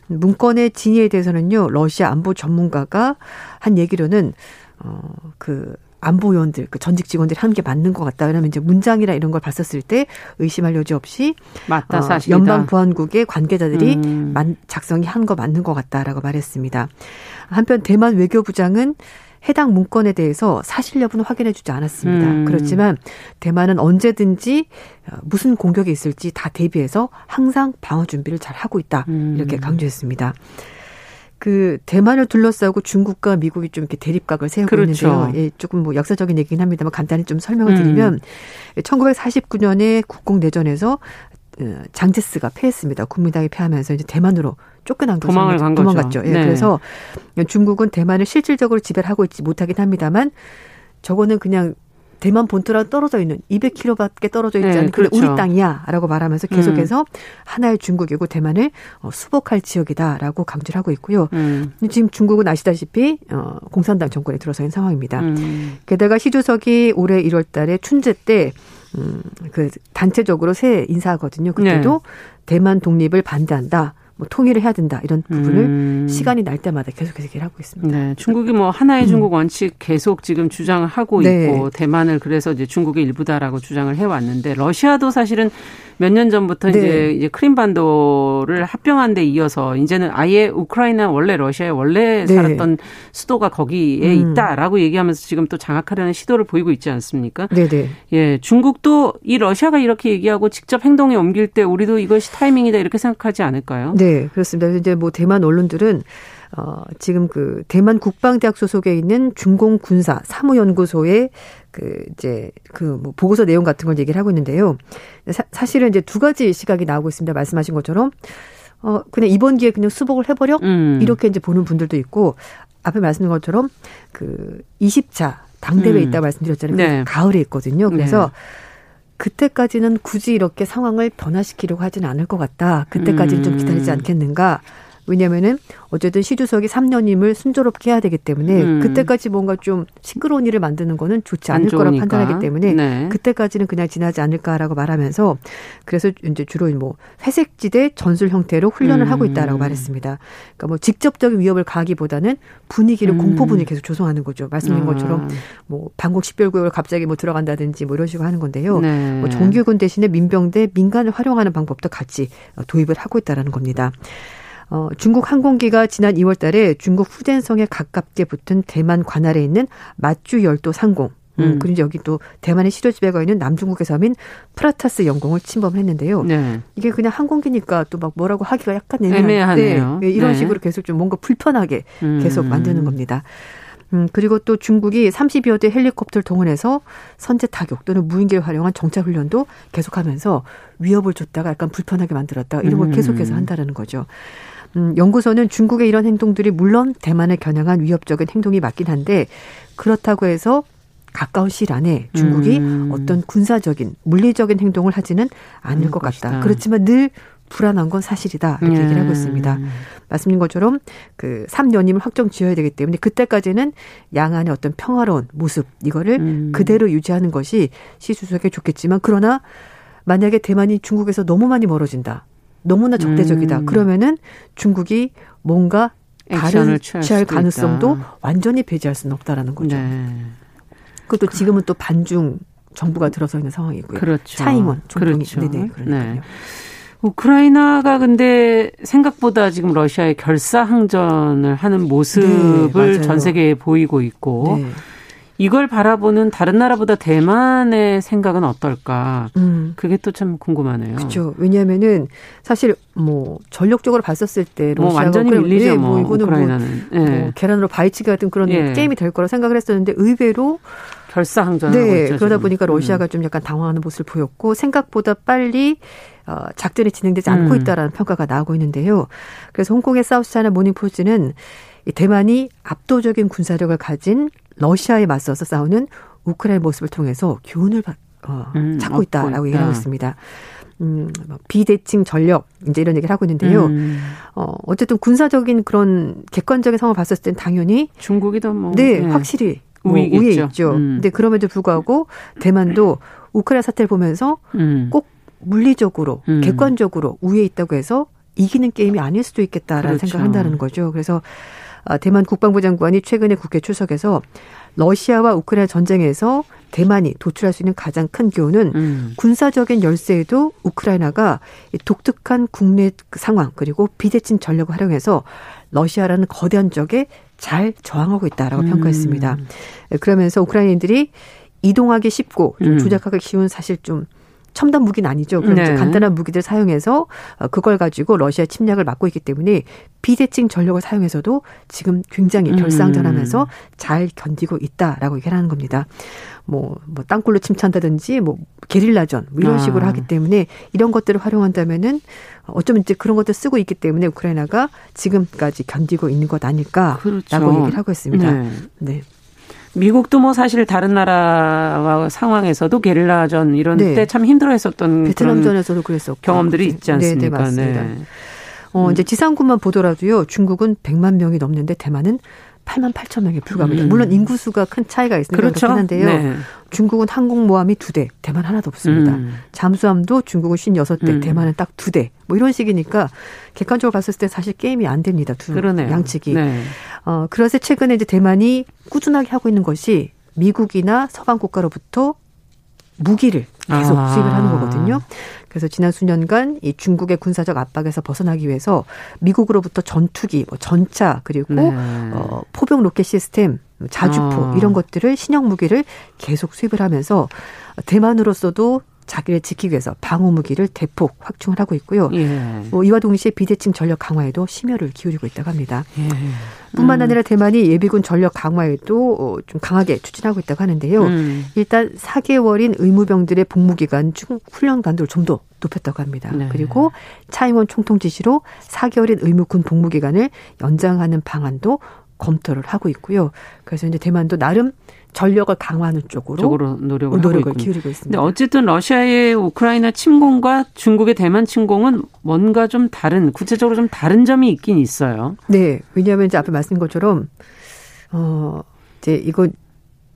문건의 진위에 대해서는요, 러시아 안보 전문가가 한 얘기로는, 어, 그, 안보 요원들, 그 전직 직원들이 한게 맞는 것 같다. 왜냐하면 이제 문장이나 이런 걸 봤었을 때 의심할 여지 없이
맞다, 어,
연방 보안국의 관계자들이 음. 작성이 한 거 맞는 것 같다라고 말했습니다. 한편 대만 외교부장은 해당 문건에 대해서 사실 여부는 확인해 주지 않았습니다. 음. 그렇지만 대만은 언제든지 어, 무슨 공격이 있을지 다 대비해서 항상 방어 준비를 잘 하고 있다. 음. 이렇게 강조했습니다. 그 대만을 둘러싸고 중국과 미국이 좀 이렇게 대립각을 세우고 그렇죠. 있는데요. 예, 조금 뭐 역사적인 얘기긴 합니다만 간단히 좀 설명을 드리면 음. 1949년에 국공 내전에서 어, 장제스가 패했습니다. 국민당이 패하면서 이제 대만으로 쫓겨난
거죠. 도망을 간
도망갔죠.
거죠.
예, 네. 그래서 중국은 대만을 실질적으로 지배를 하고 있지 못하긴 합니다만 저거는 그냥 대만 본토랑 떨어져 있는 200km밖에 떨어져 있지 네, 않은 그렇죠. 우리 땅이야라고 말하면서 계속해서 음. 하나의 중국이고 대만을 어, 수복할 지역이다라고 강조를 하고 있고요. 음. 지금 중국은 아시다시피 어, 공산당 정권에 들어서 있는 상황입니다. 음. 게다가 시 주석이 올해 1월달에 춘제 때 음, 그 단체적으로 새 인사하거든요. 그때도 네. 대만 독립을 반대한다. 뭐 통일을 해야 된다 이런 부분을 음. 시간이 날 때마다 계속해서 얘기를 하고 있습니다.
네, 중국이 뭐 하나의 중국 음. 원칙 계속 지금 주장을 하고 네. 있고 대만을 그래서 이제 중국의 일부다라고 주장을 해왔는데 러시아도 사실은 몇 년 전부터 네. 이제 이제 크림반도를 합병한 데 이어서 이제는 아예 우크라이나 원래 러시아에 원래 네. 살았던 수도가 거기에 음. 있다라고 얘기하면서 지금 또 장악하려는 시도를 보이고 있지 않습니까? 네, 네. 예, 중국도 이 러시아가 이렇게 얘기하고 직접 행동에 옮길 때 우리도 이것이 타이밍이다 이렇게 생각하지 않을까요?
네, 그렇습니다. 이제 뭐 대만 언론들은 어, 지금 그 대만 국방대학 소속에 있는 중공 군사 사무연구소의 그 이제 그 뭐 보고서 내용 같은 걸 얘기를 하고 있는데요. 사, 실은 이제 두 가지 시각이 나오고 있습니다. 말씀하신 것처럼 어 그냥 이번 기회에 그냥 수복을 해버려 음. 이렇게 이제 보는 분들도 있고 앞에 말씀드린 것처럼 그 20차 당대회 에 음. 있다 말씀드렸잖아요. 네. 가을에 있거든요. 그래서 네. 그때까지는 굳이 이렇게 상황을 변화시키려고 하지는 않을 것 같다. 그때까지는 좀 기다리지 음. 않겠는가. 왜냐면은 어쨌든 시주석이 3년임을 순조롭게 해야 되기 때문에 음. 그때까지 뭔가 좀 시끄러운 일을 만드는 거는 좋지 않을 거라 판단하기 때문에 네. 그때까지는 그냥 지나지 않을까라고 말하면서 그래서 이제 주로 뭐 회색지대 전술 형태로 훈련을 음. 하고 있다라고 말했습니다. 그러니까 뭐 직접적인 위협을 가하기보다는 분위기를 음. 공포 분위기 계속 조성하는 거죠. 말씀드린 것처럼 뭐 방콕 식별구역을 갑자기 뭐 들어간다든지 뭐 이런 식으로 하는 건데요. 네. 뭐 정규군 대신에 민병대 민간을 활용하는 방법도 같이 도입을 하고 있다라는 겁니다. 어, 중국 항공기가 지난 2월 달에 중국 후젠성에 가깝게 붙은 대만 관할에 있는 마주 열도 상공 음. 음, 그리고 여기 또 대만의 시도지배가 있는 남중국의 섬인 프라타스 영공을 침범을 했는데요. 네. 이게 그냥 항공기니까 또 막 뭐라고 하기가 약간 애매하네요. 네, 이런 네. 식으로 계속 좀 뭔가 불편하게 음. 계속 만드는 겁니다. 음, 그리고 또 중국이 30여 대 헬리콥터를 동원해서 선제 타격 또는 무인기를 활용한 정찰 훈련도 계속하면서 위협을 줬다가 약간 불편하게 만들었다 이런 걸 음. 계속해서 한다라는 거죠. 음, 연구소는 중국의 이런 행동들이 물론 대만을 겨냥한 위협적인 행동이 맞긴 한데 그렇다고 해서 가까운 시일 안에 중국이 음. 어떤 군사적인 물리적인 행동을 하지는 않을 것 것이다. 같다. 그렇지만 늘 불안한 건 사실이다. 이렇게 음. 얘기를 하고 있습니다. 말씀드린 것처럼 그 3년임을 확정 지어야 되기 때문에 그때까지는 양안의 어떤 평화로운 모습 이거를 음. 그대로 유지하는 것이 시수석에 좋겠지만 그러나 만약에 대만이 중국에서 너무 많이 멀어진다. 너무나 적대적이다. 음. 그러면은 중국이 뭔가 다른 취할 가능성도 있다. 완전히 배제할 수는 없다라는 거죠. 네. 그것도 지금은 또 반중 정부가 들어서 있는 상황이고요. 그렇죠. 차이원 총통이 그렇죠. 네네 그러니까요. 네.
우크라이나가 근데 생각보다 지금 러시아의 결사항전을 하는 모습을 네, 전 세계에 보이고 있고 네. 이걸 바라보는 다른 나라보다 대만의 생각은 어떨까? 음. 그게 또 참 궁금하네요.
그렇죠. 왜냐하면은 사실 뭐 전력적으로 봤었을
때뭐 러시아가 뭐 완전히 밀리죠. 네, 뭐, 뭐 이거는 뭐 우크라이나는. 뭐, 네. 뭐 계란으로
바위치기 같은 그런 예. 게임이 될 거라 생각을 했었는데 의외로
결사항전.
네, 있죠, 그러다. 보니까 러시아가 음. 좀 약간 당황하는 모습을 보였고 생각보다 빨리 어, 작전이 진행되지 않고 음. 있다라는 평가가 나오고 있는데요. 그래서 홍콩의 사우스차이나 모닝포스는 대만이 압도적인 군사력을 가진 러시아에 맞서서 싸우는 우크라이나 모습을 통해서 교훈을 어, 음, 찾고 있다라고 얘기를 하고 있습니다. 음, 뭐 비대칭 전력 이제 이런 얘기를 하고 있는데요. 음. 어, 어쨌든 군사적인 그런 객관적인 상황을 봤을 땐 당연히
중국이 더뭐
네, 네. 확실히 뭐 우위에 있죠. 음. 근데 그럼에도 불구하고 대만도 우크라이나 사태를 보면서 음. 꼭 물리적으로 음. 객관적으로 우위에 있다고 해서 이기는 게임이 아닐 수도 있겠다라는 그렇죠. 생각을 한다는 거죠. 그래서 아, 대만 국방부 장관이 최근에 국회 출석해서 러시아와 우크라이나 전쟁에서 대만이 도출할 수 있는 가장 큰 교훈은 음. 군사적인 열세에도 우크라이나가 독특한 국내 상황 그리고 비대칭 전력을 활용해서 러시아라는 거대한 적에 잘 저항하고 있다라고 음. 평가했습니다. 그러면서 우크라이나인들이 이동하기 쉽고 좀 음. 조작하기 쉬운 사실 좀 첨단 무기는 아니죠. 그럼 네. 간단한 무기들 사용해서 어, 그걸 가지고 러시아 침략을 막고 있기 때문에 비대칭 전력을 사용해서도 지금 굉장히 음. 결상전하면서 음. 잘 견디고 있다라고 얘기를 하는 겁니다. 뭐, 뭐, 땅굴로 침투한다든지, 뭐, 게릴라전, 뭐 이런 아. 식으로 하기 때문에 이런 것들을 활용한다면은 어쩌면 이제 그런 것들 쓰고 있기 때문에 우크라이나가 지금까지 견디고 있는 것 아닐까라고 그렇죠. 얘기를 하고 있습니다. 네. 네.
미국도 뭐 사실 다른 나라와 상황에서도 게릴라전 이런 네. 때참 힘들어했었던
베트남전에서도 그랬었고
경험들이 있지 않습니까?
네, 네, 네. 어, 이제 지상군만 보더라도요. 중국은 100만 명이 넘는데 대만은 8만 8천 명에 불과합니다. 음. 물론 인구수가 큰 차이가 있으니까 그렇죠. 그렇긴 한데요. 네. 중국은 항공모함이 두 대, 대만 하나도 없습니다. 음. 잠수함도 중국은 56대, 음. 대만은 딱 두 대. 뭐 이런 식이니까 객관적으로 봤을 때 사실 게임이 안 됩니다. 두 그러네요. 양측이. 네. 어, 그래서 최근에 이제 대만이 꾸준하게 하고 있는 것이 미국이나 서방 국가로부터 무기를 계속 아. 수입을 하는 거거든요. 그래서 지난 수년간 이 중국의 군사적 압박에서 벗어나기 위해서 미국으로부터 전투기, 뭐 전차 그리고 네. 어, 포병 로켓 시스템, 자주포 어. 이런 것들을 신형 무기를 계속 수입을 하면서 대만으로서도 자기를 지키기 위해서 방어 무기를 대폭 확충을 하고 있고요. 예. 뭐 이와 동시에 비대칭 전력 강화에도 심혈을 기울이고 있다고 합니다. 예. 뿐만 음. 아니라 대만이 예비군 전력 강화에도 어, 좀 강하게 추진하고 있다고 하는데요. 음. 일단 4개월인 의무병들의 복무 기간 중 훈련 간도를 좀 더 높였다고 합니다. 네. 그리고 차이원 총통 지시로 4개월인 의무군 복무 기간을 연장하는 방안도 검토를 하고 있고요. 그래서 이제 대만도 나름 전력을 강화하는 쪽으로,
쪽으로 노력을,
노력을 기울이고 있습니다.
근데 어쨌든 러시아의 우크라이나 침공과 중국의 대만 침공은 뭔가 좀 다른 구체적으로 좀 다른 점이 있긴 있어요.
네, 왜냐하면 이제 앞에 말씀드린 것처럼 어 이제 이거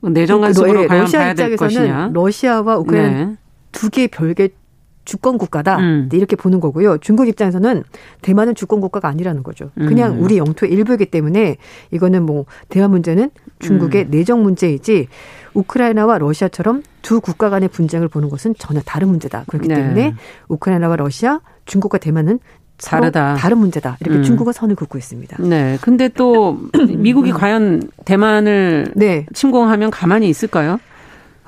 내정 간섭으로 그, 러시아 입장에서는
러시아와 우크라이나 네. 두개 별개 주권 국가다 음. 이렇게 보는 거고요. 중국 입장에서는 대만은 주권 국가가 아니라는 거죠. 그냥 음. 우리 영토의 일부이기 때문에 이거는 뭐 대만 문제는 중국의 음. 내정 문제이지 우크라이나와 러시아처럼 두 국가 간의 분쟁을 보는 것은 전혀 다른 문제다. 그렇기 네. 때문에 우크라이나와 러시아, 중국과 대만은 다르다. 다른 문제다. 이렇게 음. 중국은 선을 긋고 있습니다.
네. 근데 또 미국이 과연 대만을 네. 침공하면 가만히 있을까요?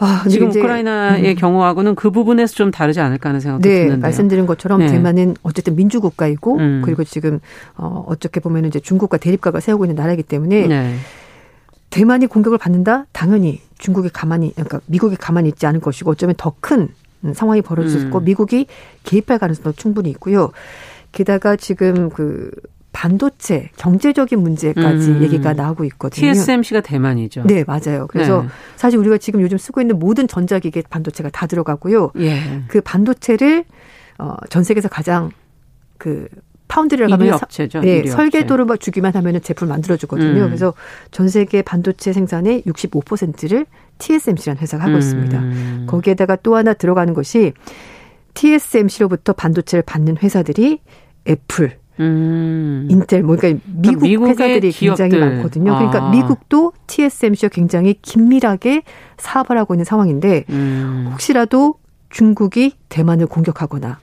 아, 지금 우크라이나의 음. 경우하고는 그 부분에서 좀 다르지 않을까 하는 생각도 네, 드는데요.
말씀드린 것처럼 네. 대만은 어쨌든 민주국가이고 음. 그리고 지금 어 어떻게 보면 이제 중국과 대립각을 세우고 있는 나라이기 때문에 네. 대만이 공격을 받는다 당연히 중국이 가만히 그러니까 미국이 가만히 있지 않을 것이고 어쩌면 더 큰 상황이 벌어질 수 음. 있고 미국이 개입할 가능성도 충분히 있고요. 게다가 지금 그 반도체 경제적인 문제까지 음. 얘기가 나오고 있거든요.
TSMC가 대만이죠.
네, 맞아요. 그래서 네. 사실 우리가 지금 요즘 쓰고 있는 모든 전자기계 반도체가 다 들어가고요. 예. 그 반도체를 어, 전 세계에서 가장 그 파운드리를 가면
업체죠.
네, 설계도를 막 주기만 하면은 제품 만들어 주거든요. 음. 그래서 전 세계 반도체 생산의 65%를 TSMC라는 회사가 하고 음. 있습니다. 거기에다가 또 하나 들어가는 것이 TSMC로부터 반도체를 받는 회사들이 애플, 음. 인텔, 뭐, 그러니까 미국 회사들이 기업들. 굉장히 많거든요. 그러니까 아. 미국도 TSMC와 굉장히 긴밀하게 사업을 하고 있는 상황인데, 음. 혹시라도 중국이 대만을 공격하거나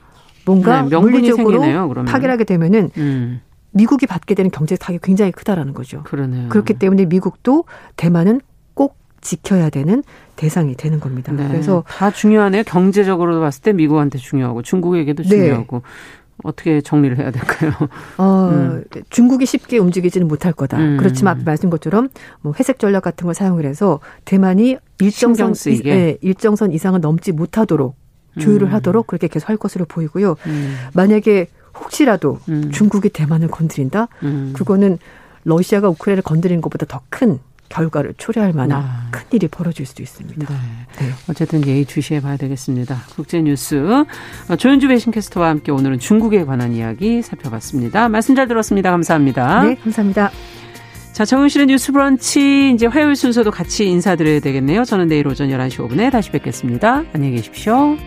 뭔가 네, 물리적으로 생기네요, 타결하게 되면은 음. 미국이 받게 되는 경제 타격이 굉장히 크다라는 거죠.
그러네요.
그렇기 때문에 미국도 대만은 꼭 지켜야 되는 대상이 되는 겁니다.
네. 그래서 다 중요하네요. 경제적으로 봤을 때 미국한테 중요하고 중국에게도 네. 중요하고 네. 어떻게 정리를 해야 될까요?
어, 음. 중국이 쉽게 움직이지는 못할 거다. 음. 그렇지만 앞에 말씀 것처럼 뭐 회색 전략 같은 걸 사용을 해서 대만이 일정선 이, 네, 일정선 이상을 넘지 못하도록 조율을 음. 하도록 그렇게 계속 할 것으로 보이고요. 음. 만약에 혹시라도 음. 중국이 대만을 건드린다? 음. 그거는 러시아가 우크라이나를 건드리는 것보다 더 큰 결과를 초래할 만한 아. 큰 일이 벌어질 수도 있습니다. 네.
네. 어쨌든 예의 주시해 봐야 되겠습니다. 국제 뉴스 어, 조현주 배신캐스터와 함께 오늘은 중국에 관한 이야기 살펴봤습니다. 말씀 잘 들었습니다. 감사합니다.
네, 감사합니다.
자, 정은실의 뉴스 브런치 이제 화요일 순서도 같이 인사드려야 되겠네요. 저는 내일 오전 11시 5분에 다시 뵙겠습니다. 안녕히 계십시오.